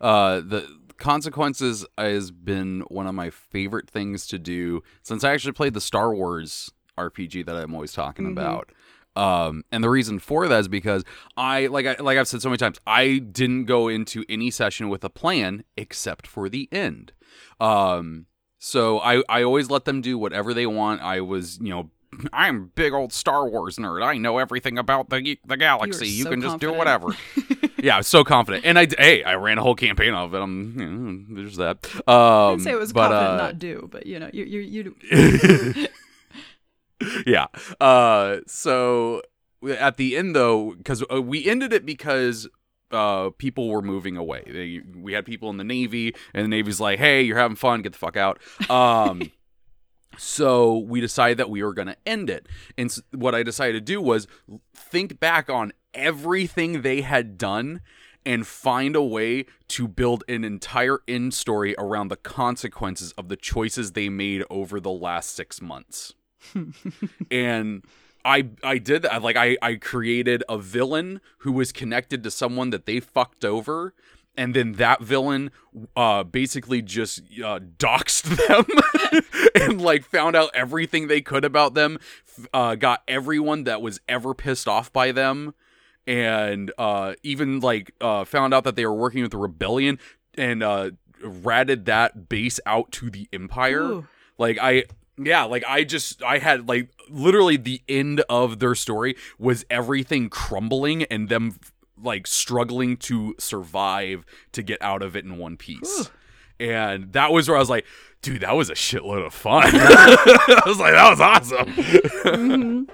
uh the consequences has been one of my favorite things to do since I actually played the Star Wars RPG that I'm always talking Mhm. about. Um, and the reason for that is because I like I like I've said so many times, I didn't go into any session with a plan except for the end. Um, so I I always let them do whatever they want. I was you know. I'm big old Star Wars nerd. I know everything about the the galaxy. You, so can just do whatever [LAUGHS] yeah, I was so confident, and I hey, I ran a whole campaign of it. I'm you know, there's that. Um, I'd say it was but, confident uh, not do but you know you you you [LAUGHS] [LAUGHS] yeah. Uh, so at the end though, because uh, we ended it because uh people were moving away. They, we had people in the Navy, and the Navy's like, "Hey, you're having fun. Get the fuck out." Um. So we decided that we were going to end it. And what I decided to do was think back on everything they had done and find a way to build an entire end story around the consequences of the choices they made over the last 6 months. [LAUGHS] and I I did that. Like I I created a villain who was connected to someone that they fucked over, and then that villain uh basically just uh, doxed [LAUGHS] them [LAUGHS] and like found out everything they could about them. Uh, got everyone that was ever pissed off by them, and uh even like uh found out that they were working with the rebellion and uh ratted that base out to the empire. Ooh. Like I yeah, like I just I had like literally the end of their story was everything crumbling and them like struggling to survive to get out of it in one piece. And that was where I was like, dude, that was a shitload of fun. [LAUGHS] I was like, that was awesome. Mhm.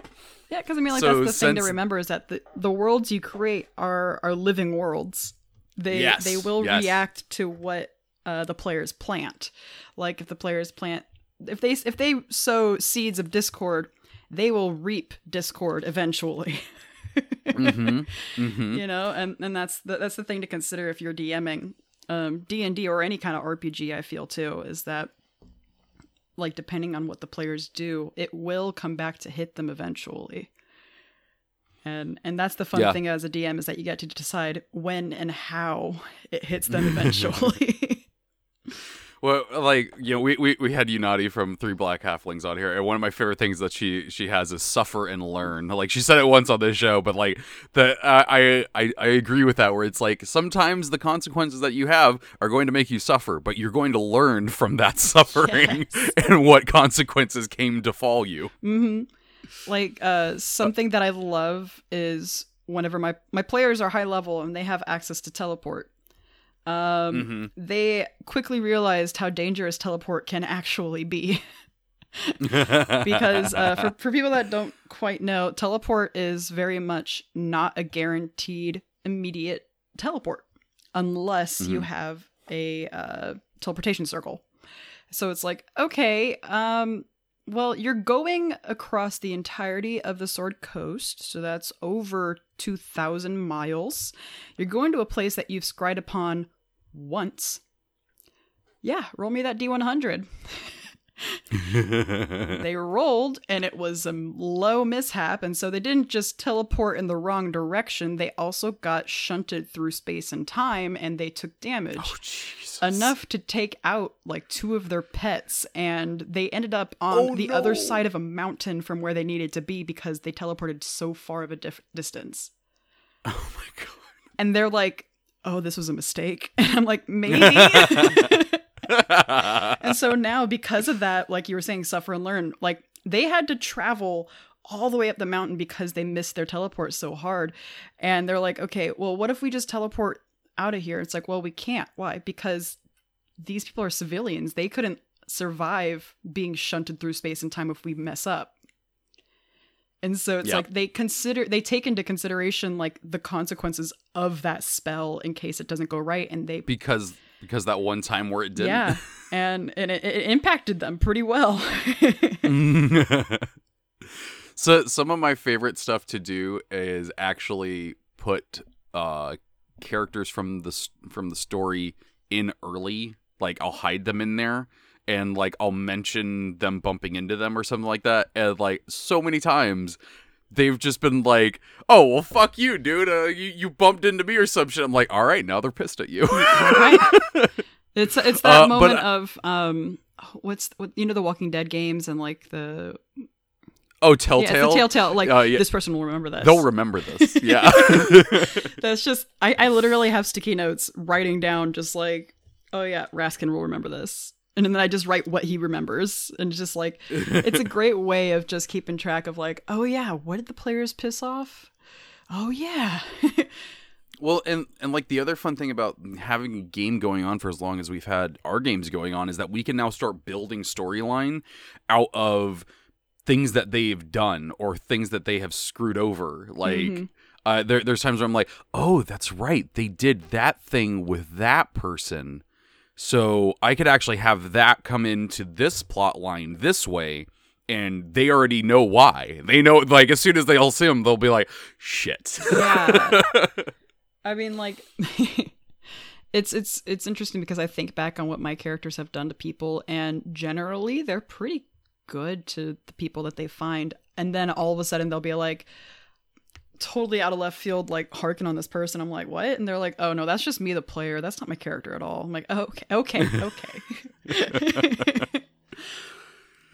Yeah, because I mean, like So that's the thing to remember is that the the worlds you create are are living worlds. They Yes, they will yes. react to what uh, the players plant. Like if the players plant, if they if they sow seeds of discord, they will reap discord eventually. [LAUGHS] mm-hmm. [LAUGHS] Mm-hmm. you know, and and that's the, that's the thing to consider if you're DMing um, D and D or any kind of RPG. I feel too is that like depending on what the players do, it will come back to hit them eventually. And and that's the fun Yeah. thing as a DM is that you get to decide when and how it hits them [LAUGHS] eventually. [LAUGHS] Well, like you know, we, we, we had Unati from Three Black Halflings on here, and one of my favorite things that she she has is suffer and learn. Like she said it once on this show, but like the uh, I I I agree with that. Where it's like sometimes the consequences that you have are going to make you suffer, but you're going to learn from that [LAUGHS] suffering [LAUGHS] and what consequences came to fall you. hmm Like uh, something that I love is whenever my my players are high level and they have access to teleport. Um, hmm they quickly realized how dangerous teleport can actually be. [LAUGHS] because uh, for, for people that don't quite know, teleport is very much not a guaranteed immediate teleport unless you Mhm. have a uh, teleportation circle. So it's like, okay, um, well, you're going across the entirety of the Sword Coast, so that's over 2,000 miles. You're going to a place that you've scried upon once. Yeah, roll me that D100 [LAUGHS] they rolled and it was a low mishap and so they didn't just teleport in the wrong direction they also got shunted through space and time and they took damage oh Jesus! enough to take out like two of their pets and they ended up on Oh, the other side of a mountain from where they needed to be because they teleported so far of a dif- distance Oh my god! and they're like oh this was a mistake. [LAUGHS] And i'm like maybe. [LAUGHS] And so now because of that like you were saying suffer and learn like they had to travel all the way up the mountain because they missed their teleport so hard. And they're like okay well what if we just teleport out of here? It's like well we can't. Why? Because these people are civilians. They couldn't survive being shunted through space and time if we mess up and so it's Yep. like they consider they take into consideration like the consequences of that spell in case it doesn't go right and they because because that one time where it didn't. yeah, [LAUGHS] and and it, it impacted them pretty well. [LAUGHS] so some of my favorite stuff to do is actually put uh characters from the from the story in early like I'll hide them in there and like I'll mention them bumping into them or something like that and like so many times they've just been like oh well fuck you dude uh, you, you bumped into me or some shit I'm like all right now they're pissed at you [LAUGHS] right? It's it's that Uh, but moment I- of um, what's what you know the Walking Dead games and like the oh yeah, telltale the Telltale. Like Uh, yeah. this person will remember this. they'll remember this [LAUGHS] yeah [LAUGHS] That's just I I literally have sticky notes writing down just like oh yeah Raskin will remember this. And then I just write what he remembers, and just like it's a [LAUGHS] great way of just keeping track of like, oh yeah, what did the players piss off? Oh yeah, [LAUGHS] Well, and and like the other fun thing about having a game going on for as long as we've had our games going on is that we can now start building storyline out of things that they've done or things that they have screwed over. Like Mhm. uh, there, there's times where I'm like, oh, that's right, they did that thing with that person, so I could actually have that come into this plot line this way. And they already know why. They know, like, as soon as they all see him, they'll be like, "Shit." Yeah. I mean, like, [LAUGHS] it's it's it's interesting because I think back on what my characters have done to people, and generally they're pretty good to the people that they find, and then all of a sudden they'll be like totally out of left field like harking on this person. I'm like what? And they're like oh no that's just me the player. That's not my character at all. I'm like oh, okay okay okay. [LAUGHS]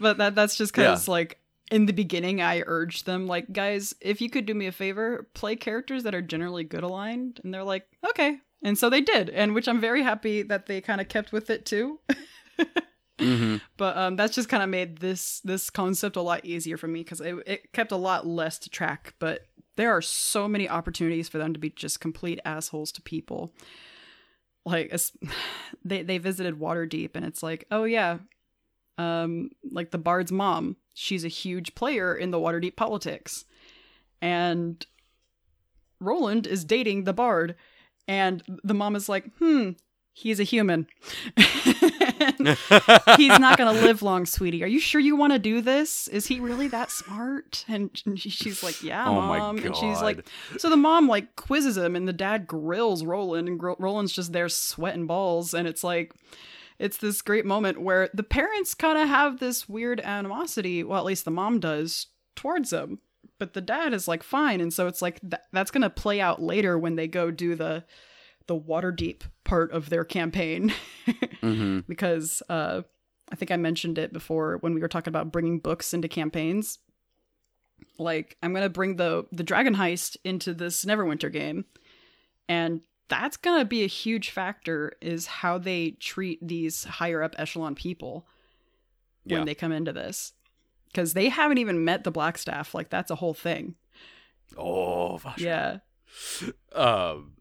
But that that's just because like in the beginning i urged them like guys if you could do me a favor play characters that are generally good aligned. And they're like okay. And so they did and which i'm very happy that they kind of kept with it too. [LAUGHS] Hmm but um that's just kind of made this this concept a lot easier for me because it, it kept a lot less to track but there are so many opportunities for them to be just complete assholes to people like [SIGHS] they they visited Waterdeep and it's like oh yeah um like the bard's mom she's a huge player in the Waterdeep politics and Roland is dating the bard, and the mom is like, "Hmm, he's a human. [LAUGHS] [LAUGHS] he's not going to live long, sweetie. Are you sure you want to do this? Is he really that smart?" And she's like, "Yeah, Oh mom." And she's like, so the mom like quizzes him, and the dad grills Roland, and Roland's just there sweating balls, and it's like. It's this great moment where the parents kind of have this weird animosity. Well, at least the mom does towards him, but the dad is like fine, and so it's like th- that's gonna play out later when they go do the the Waterdeep part of their campaign [LAUGHS] hmm because uh, I think I mentioned it before when we were talking about bringing books into campaigns. Like I'm gonna bring the the Dragon Heist into this Neverwinter game, and that's gonna be a huge factor is how they treat these higher up echelon people when Yeah. they come into this, because they haven't even met the Blackstaff. Like that's a whole thing. Oh. Yeah. um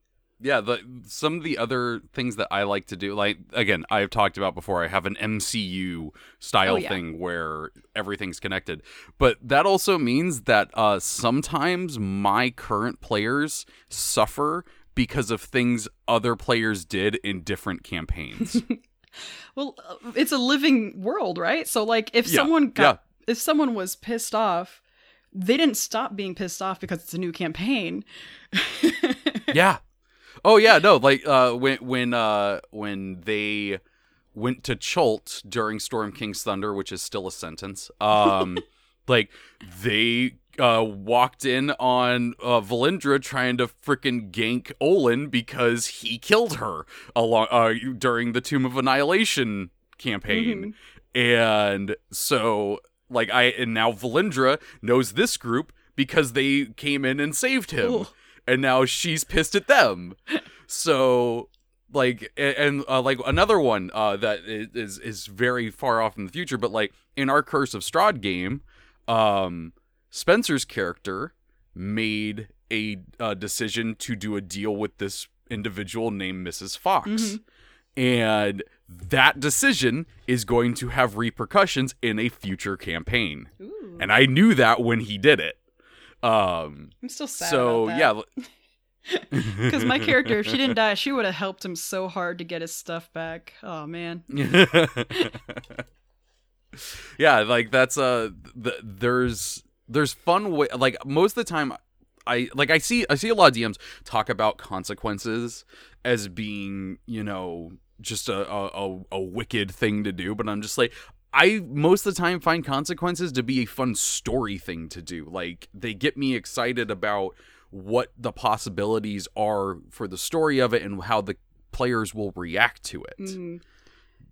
yeah the some of the other things that i like to do like again i've talked about before i have an mcu style Oh, yeah. thing where everything's connected but that also means that uh sometimes my current players suffer because of things other players did in different campaigns [LAUGHS] Well, uh, it's a living world, right? So like if Yeah, someone got if someone was pissed off, they didn't stop being pissed off because it's a new campaign. [LAUGHS] yeah. Oh yeah, no, like uh when when uh when they went to Chult during Storm King's Thunder, which is still a sentence. Um [LAUGHS] like they uh walked in on uh Valindra trying to frickin' gank Olin because he killed her along uh during the Tomb of Annihilation campaign. And so like I and now Valindra knows this group because they came in and saved him Ooh. And now she's pissed at them. So like and uh, like another one uh that is is very far off in the future but like in our Curse of Strahd game um Spencer's character made a uh, decision to do a deal with this individual named Mrs. Fox. Mhm. And that decision is going to have repercussions in a future campaign. Ooh. And I knew that when he did it. Um I'm still sad. so yeah, because [LAUGHS] [LAUGHS] my character, if she didn't die, she would have helped him so hard to get his stuff back. Oh man. [LAUGHS] yeah, like that's uh th- there's there's fun way like most of the time I like I see I see a lot of DMs talk about consequences as being, you know, just a a, a, a wicked thing to do, but I'm just like I most of the time find consequences to be a fun story thing to do. Like they get me excited about what the possibilities are for the story of it and how the players will react to it Mm.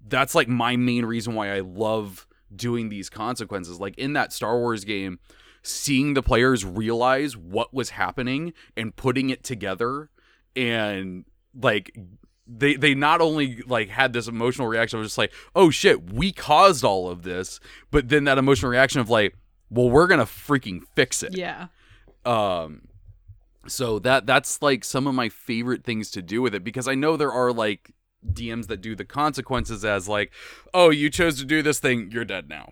that's like my main reason why I love doing these consequences. Like in that Star Wars game, seeing the players realize what was happening and putting it together and like they they not only like had this emotional reaction of just like, oh shit, we caused all of this, but then that emotional reaction of like, well, we're gonna freaking fix it. Yeah. Um so that that's like some of my favorite things to do with it because I know there are like DMs that do the consequences as like, "Oh, you chose to do this thing, you're dead now."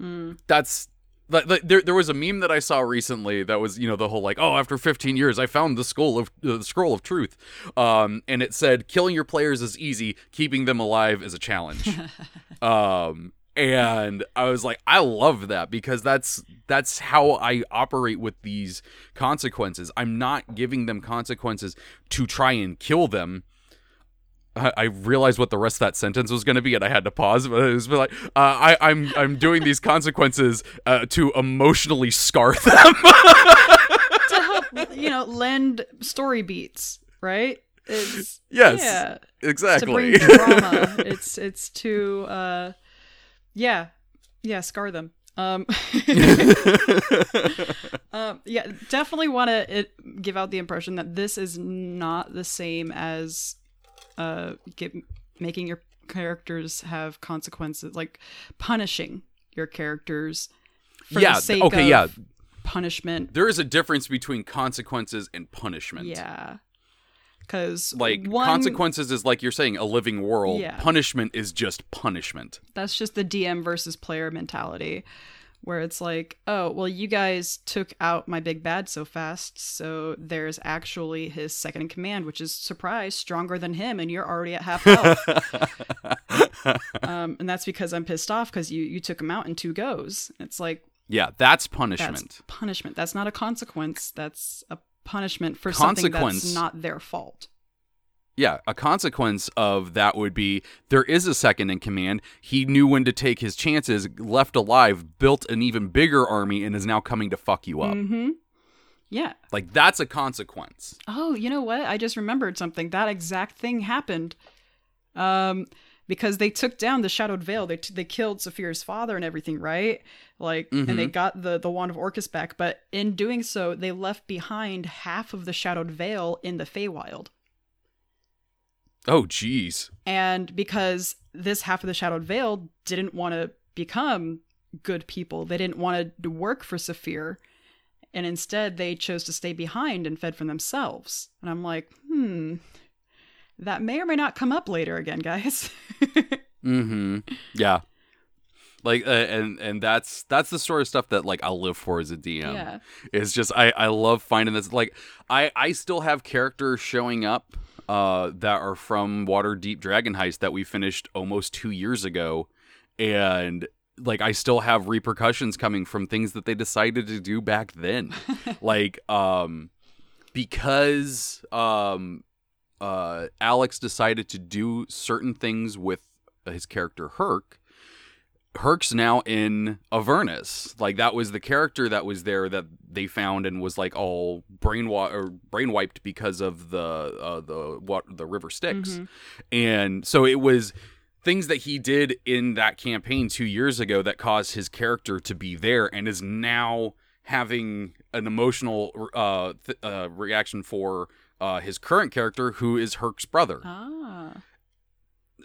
Mm. That's like, there there was a meme that I saw recently that was, you know, the whole like, "Oh, after 15 years, I found the skull of uh, the scroll of truth." Um and it said, "Killing your players is easy, keeping them alive is a challenge." [LAUGHS] um and i was like i love that because that's that's how i operate with these consequences i'm not giving them consequences to try and kill them I I realized what the rest of that sentence was going to be, and I had to pause. But it was like, uh, I, I'm I'm doing these consequences uh, to emotionally scar them. [LAUGHS] to help, you know, lend story beats, right? It's yes, yeah. exactly. to bring drama. it's it's to uh yeah. Yeah, scar them. Um [LAUGHS] um yeah, definitely want to give out the impression that this is not the same as uh get, making your characters have consequences like punishing your characters for yeah. the sake Okay. of Yeah. punishment. There is a difference between consequences and punishment. Yeah. Cuz like one, consequences is like you're saying a living world Yeah. punishment is just punishment That's just the DM versus player mentality. Where it's like, oh, well, you guys took out my big bad so fast, so there's actually his second in command, which is surprise, stronger than him, and you're already at half health. [LAUGHS] um, and that's because I'm pissed off because you you took him out in two goes. It's like yeah, that's punishment. that's punishment. That's not a consequence. That's a punishment for something that's not their fault. Yeah, a consequence of that would be there is a second in command. He knew when to take his chances, left alive, built an even bigger army, and is now coming to fuck you up. Mm-hmm. Yeah. Like that's a consequence. Oh, you know what? I just remembered something. That exact thing happened. Um, because they took down the Shadowed Veil. They t- they killed Saphir's father and everything, right? Like, and they got the the wand of Orcus back. But in doing so, they left behind half of the Shadowed Veil in the Feywild. Oh, jeez. And because this half of the Shadowed Veil didn't want to become good people, they didn't want to work for Saphir, and instead they chose to stay behind and fed for themselves. And I'm like, hmm, that may or may not come up later again, guys. [LAUGHS] Mm-hmm. Yeah. Like, uh, and and that's that's the sort of stuff that like I'll live for as a DM. Yeah. It's just I I love finding this. Like, I I still have characters showing up uh that are from Waterdeep Dragon Heist that we finished almost two years ago, and like I still have repercussions coming from things that they decided to do back then. [LAUGHS] like, um, because um uh, Alex decided to do certain things with his character Herc. Herc's now in Avernus. Like that was the character that was there that they found and was like all brain or brain wiped because of the uh, the what the river Styx, Mhm. and so it was things that he did in that campaign two years ago that caused his character to be there and is now having an emotional uh, th- uh, reaction for uh, his current character, who is Herc's brother. Ah.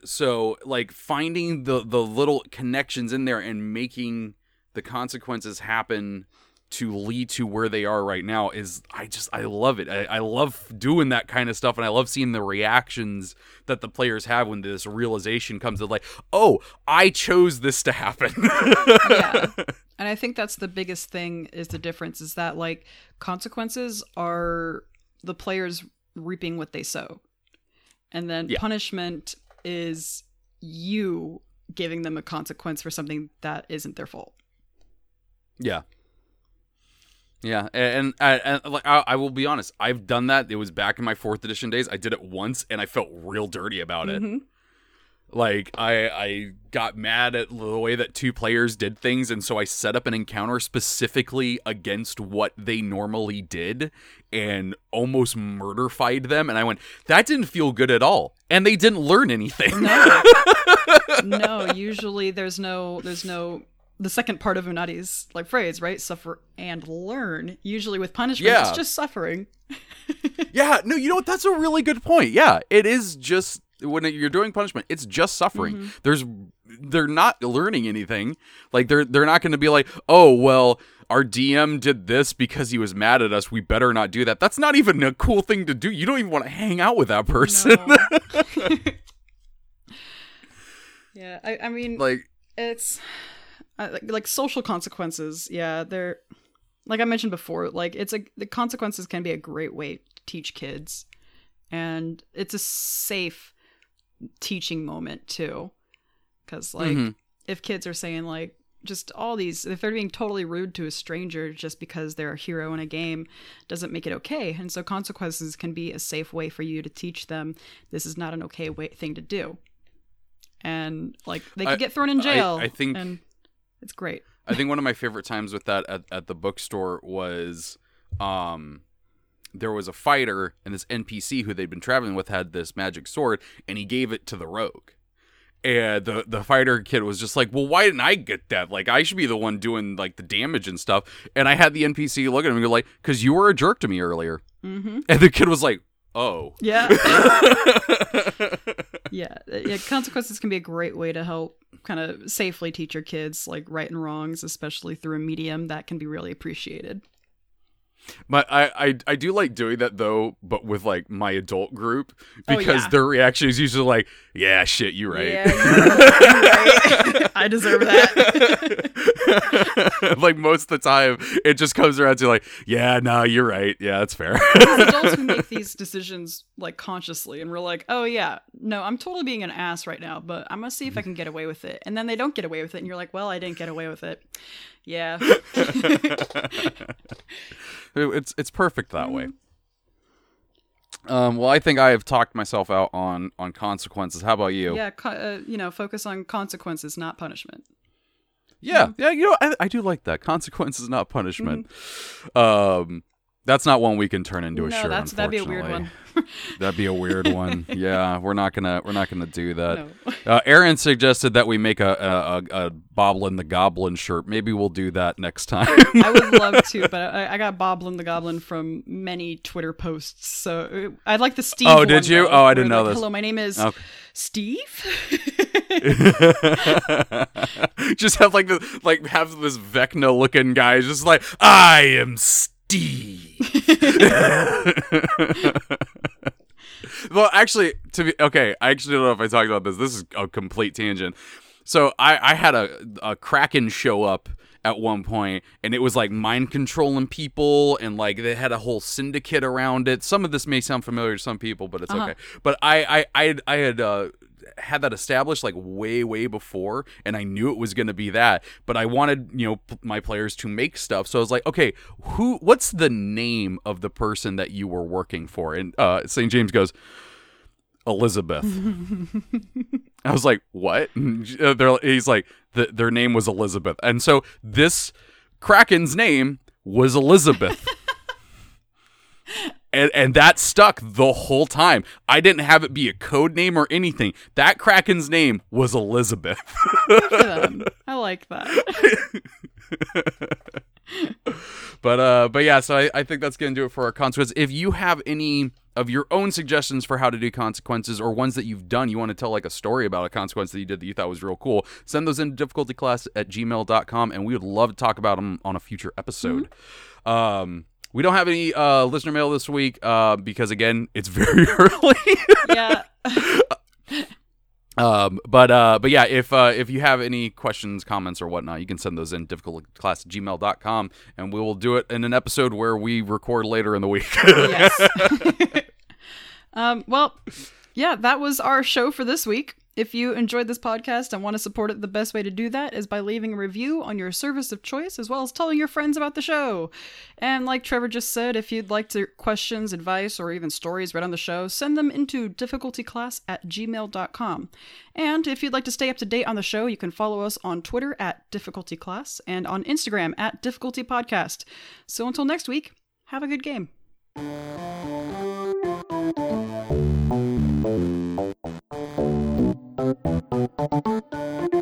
So, like finding the the little connections in there and making the consequences happen to lead to where they are right now is I just I love it. I, I love doing that kind of stuff and I love seeing the reactions that the players have when this realization comes of like, oh, I chose this to happen. [LAUGHS] yeah and i think that's the biggest thing is the difference is that like consequences are the players reaping what they sow and then Yeah. punishment is you giving them a consequence for something that isn't their fault Yeah. Yeah, and, and, and like I, I will be honest, I've done that. It was back in my fourth edition days. I did it once, and I felt real dirty about it. Mhm. Like I, I got mad at the way that two players did things, and so I set up an encounter specifically against what they normally did, and almost murderfied them. And I went, that didn't feel good at all, and they didn't learn anything. no [LAUGHS] no usually there's no there's no the second part of Unadi's like phrase right suffer and learn usually with punishment Yeah. it's just suffering [LAUGHS] Yeah, no, you know what? That's a really good point. Yeah, it is just when you're doing punishment, it's just suffering. There's they're not learning anything. Like they're they're not going to be like, "Oh, well, our DM did this because he was mad at us. We better not do that." That's not even a cool thing to do. You don't even want to hang out with that person. No. [LAUGHS] [LAUGHS] yeah, I, I mean, like it's uh, like, like social consequences. Yeah, they're like I mentioned before. Like it's a the consequences can be a great way to teach kids, and it's a safe teaching moment too. Because like Mhm. if kids are saying like just all these if they're being totally rude to a stranger just because they're a hero in a game doesn't make it okay and so consequences can be a safe way for you to teach them this is not an okay way thing to do and like they could I- get thrown in I- jail I think- and it's great I think one of my favorite times with that at, at the bookstore was um there was a fighter and this NPC who they'd been traveling with had this magic sword and he gave it to the rogue. And the the fighter kid was just like, "Well, why didn't I get that? Like I should be the one doing like the damage and stuff." And I had the NPC look at him and go like, "Cuz you were a jerk to me earlier." mm-hmm And the kid was like, "Oh." yeah [LAUGHS] yeah yeah consequences can be a great way to help kind of safely teach your kids like right and wrongs especially through a medium that can be really appreciated But I, I I do like doing that though, but with like my adult group Oh, because yeah. their reaction is usually like, "Yeah, shit, you right." Yeah, you're right. [LAUGHS] I deserve that. [LAUGHS] like most of the time, it just comes around to like, "Yeah, no, you're right. Yeah, that's fair." Adults who make [LAUGHS] these decisions like consciously, and we're like, "Oh yeah, no, I'm totally being an ass right now, but I'm gonna see if I mm. can get away with it." And then they don't get away with it, and you're like, "Well, I didn't get away with it." Yeah. [LAUGHS] it's it's perfect that way. Mm-hmm. Um, well, I think I have talked myself out on on consequences. How about you? yeah, co- uh, you know, focus on consequences, not punishment. Yeah, yeah, you know, I, I do like that. Consequences, not punishment. Mm-hmm. Um, that's not one we can turn into a no, shirt. that's that'd be a weird one. [LAUGHS] That'd be a weird one. yeah, we're not gonna we're not gonna do that. no. Uh, Aaron suggested that we make a a, a a Boblin the Goblin shirt. Maybe we'll do that next time. [LAUGHS] I would love to, [LAUGHS] but I, I got Boblin the Goblin from many Twitter posts. So uh, I like the Steve. Oh, did you? though, Oh, I didn't know like, this. Hello, my name is Okay. Steve. just have like the like have this Vecna looking guy just like I am Steve. [LAUGHS] well, actually, to be okay, I actually don't know if I talked about this. This is a complete tangent. So I I had a a Kraken show up at one point and it was like mind controlling people and like they had a whole syndicate around it some of this may sound familiar to some people but it's Uh-huh. okay but i i i I had uh had that established like way way before and i knew it was going to be that but i wanted you know p- my players to make stuff. So i was like okay who what's the name of the person that you were working for? And uh st james goes elizabeth. [LAUGHS] I was like, "What?" [LAUGHS] Uh, they're, he's like, "The- "Their name was Elizabeth," and so this Kraken's name was Elizabeth, [LAUGHS] and and that stuck the whole time. I didn't have it be a code name or anything. That Kraken's name was Elizabeth. Good for them. I like that. [LAUGHS] but uh, but yeah, so I, I think that's gonna do it for our consequences. If you have any of your own suggestions for how to do consequences or ones that you've done, you want to tell like a story about a consequence that you did that you thought was real cool, send those in difficulty class at gmail.com and we would love to talk about them on a future episode. Um, we don't have any uh, listener mail this week uh, because again, it's [LAUGHS] very early. Yeah. [LAUGHS] Um, but uh, but yeah, if uh, if you have any questions, comments, or whatnot, you can send those in difficultclass at gmail.com and we will do it in an episode where we record later in the week. yes. [LAUGHS] um, well, yeah, that was our show for this week. If you enjoyed this podcast and want to support it, the best way to do that is by leaving a review on your service of choice, as well as telling your friends about the show. And like Trevor just said, if you'd like to questions, advice, or even stories read on the show, send them into difficultyclass at gmail.com. And if you'd like to stay up to date on the show, you can follow us on Twitter at difficultyclass and on Instagram at difficultypodcast. So until next week, have a good game. Thank you.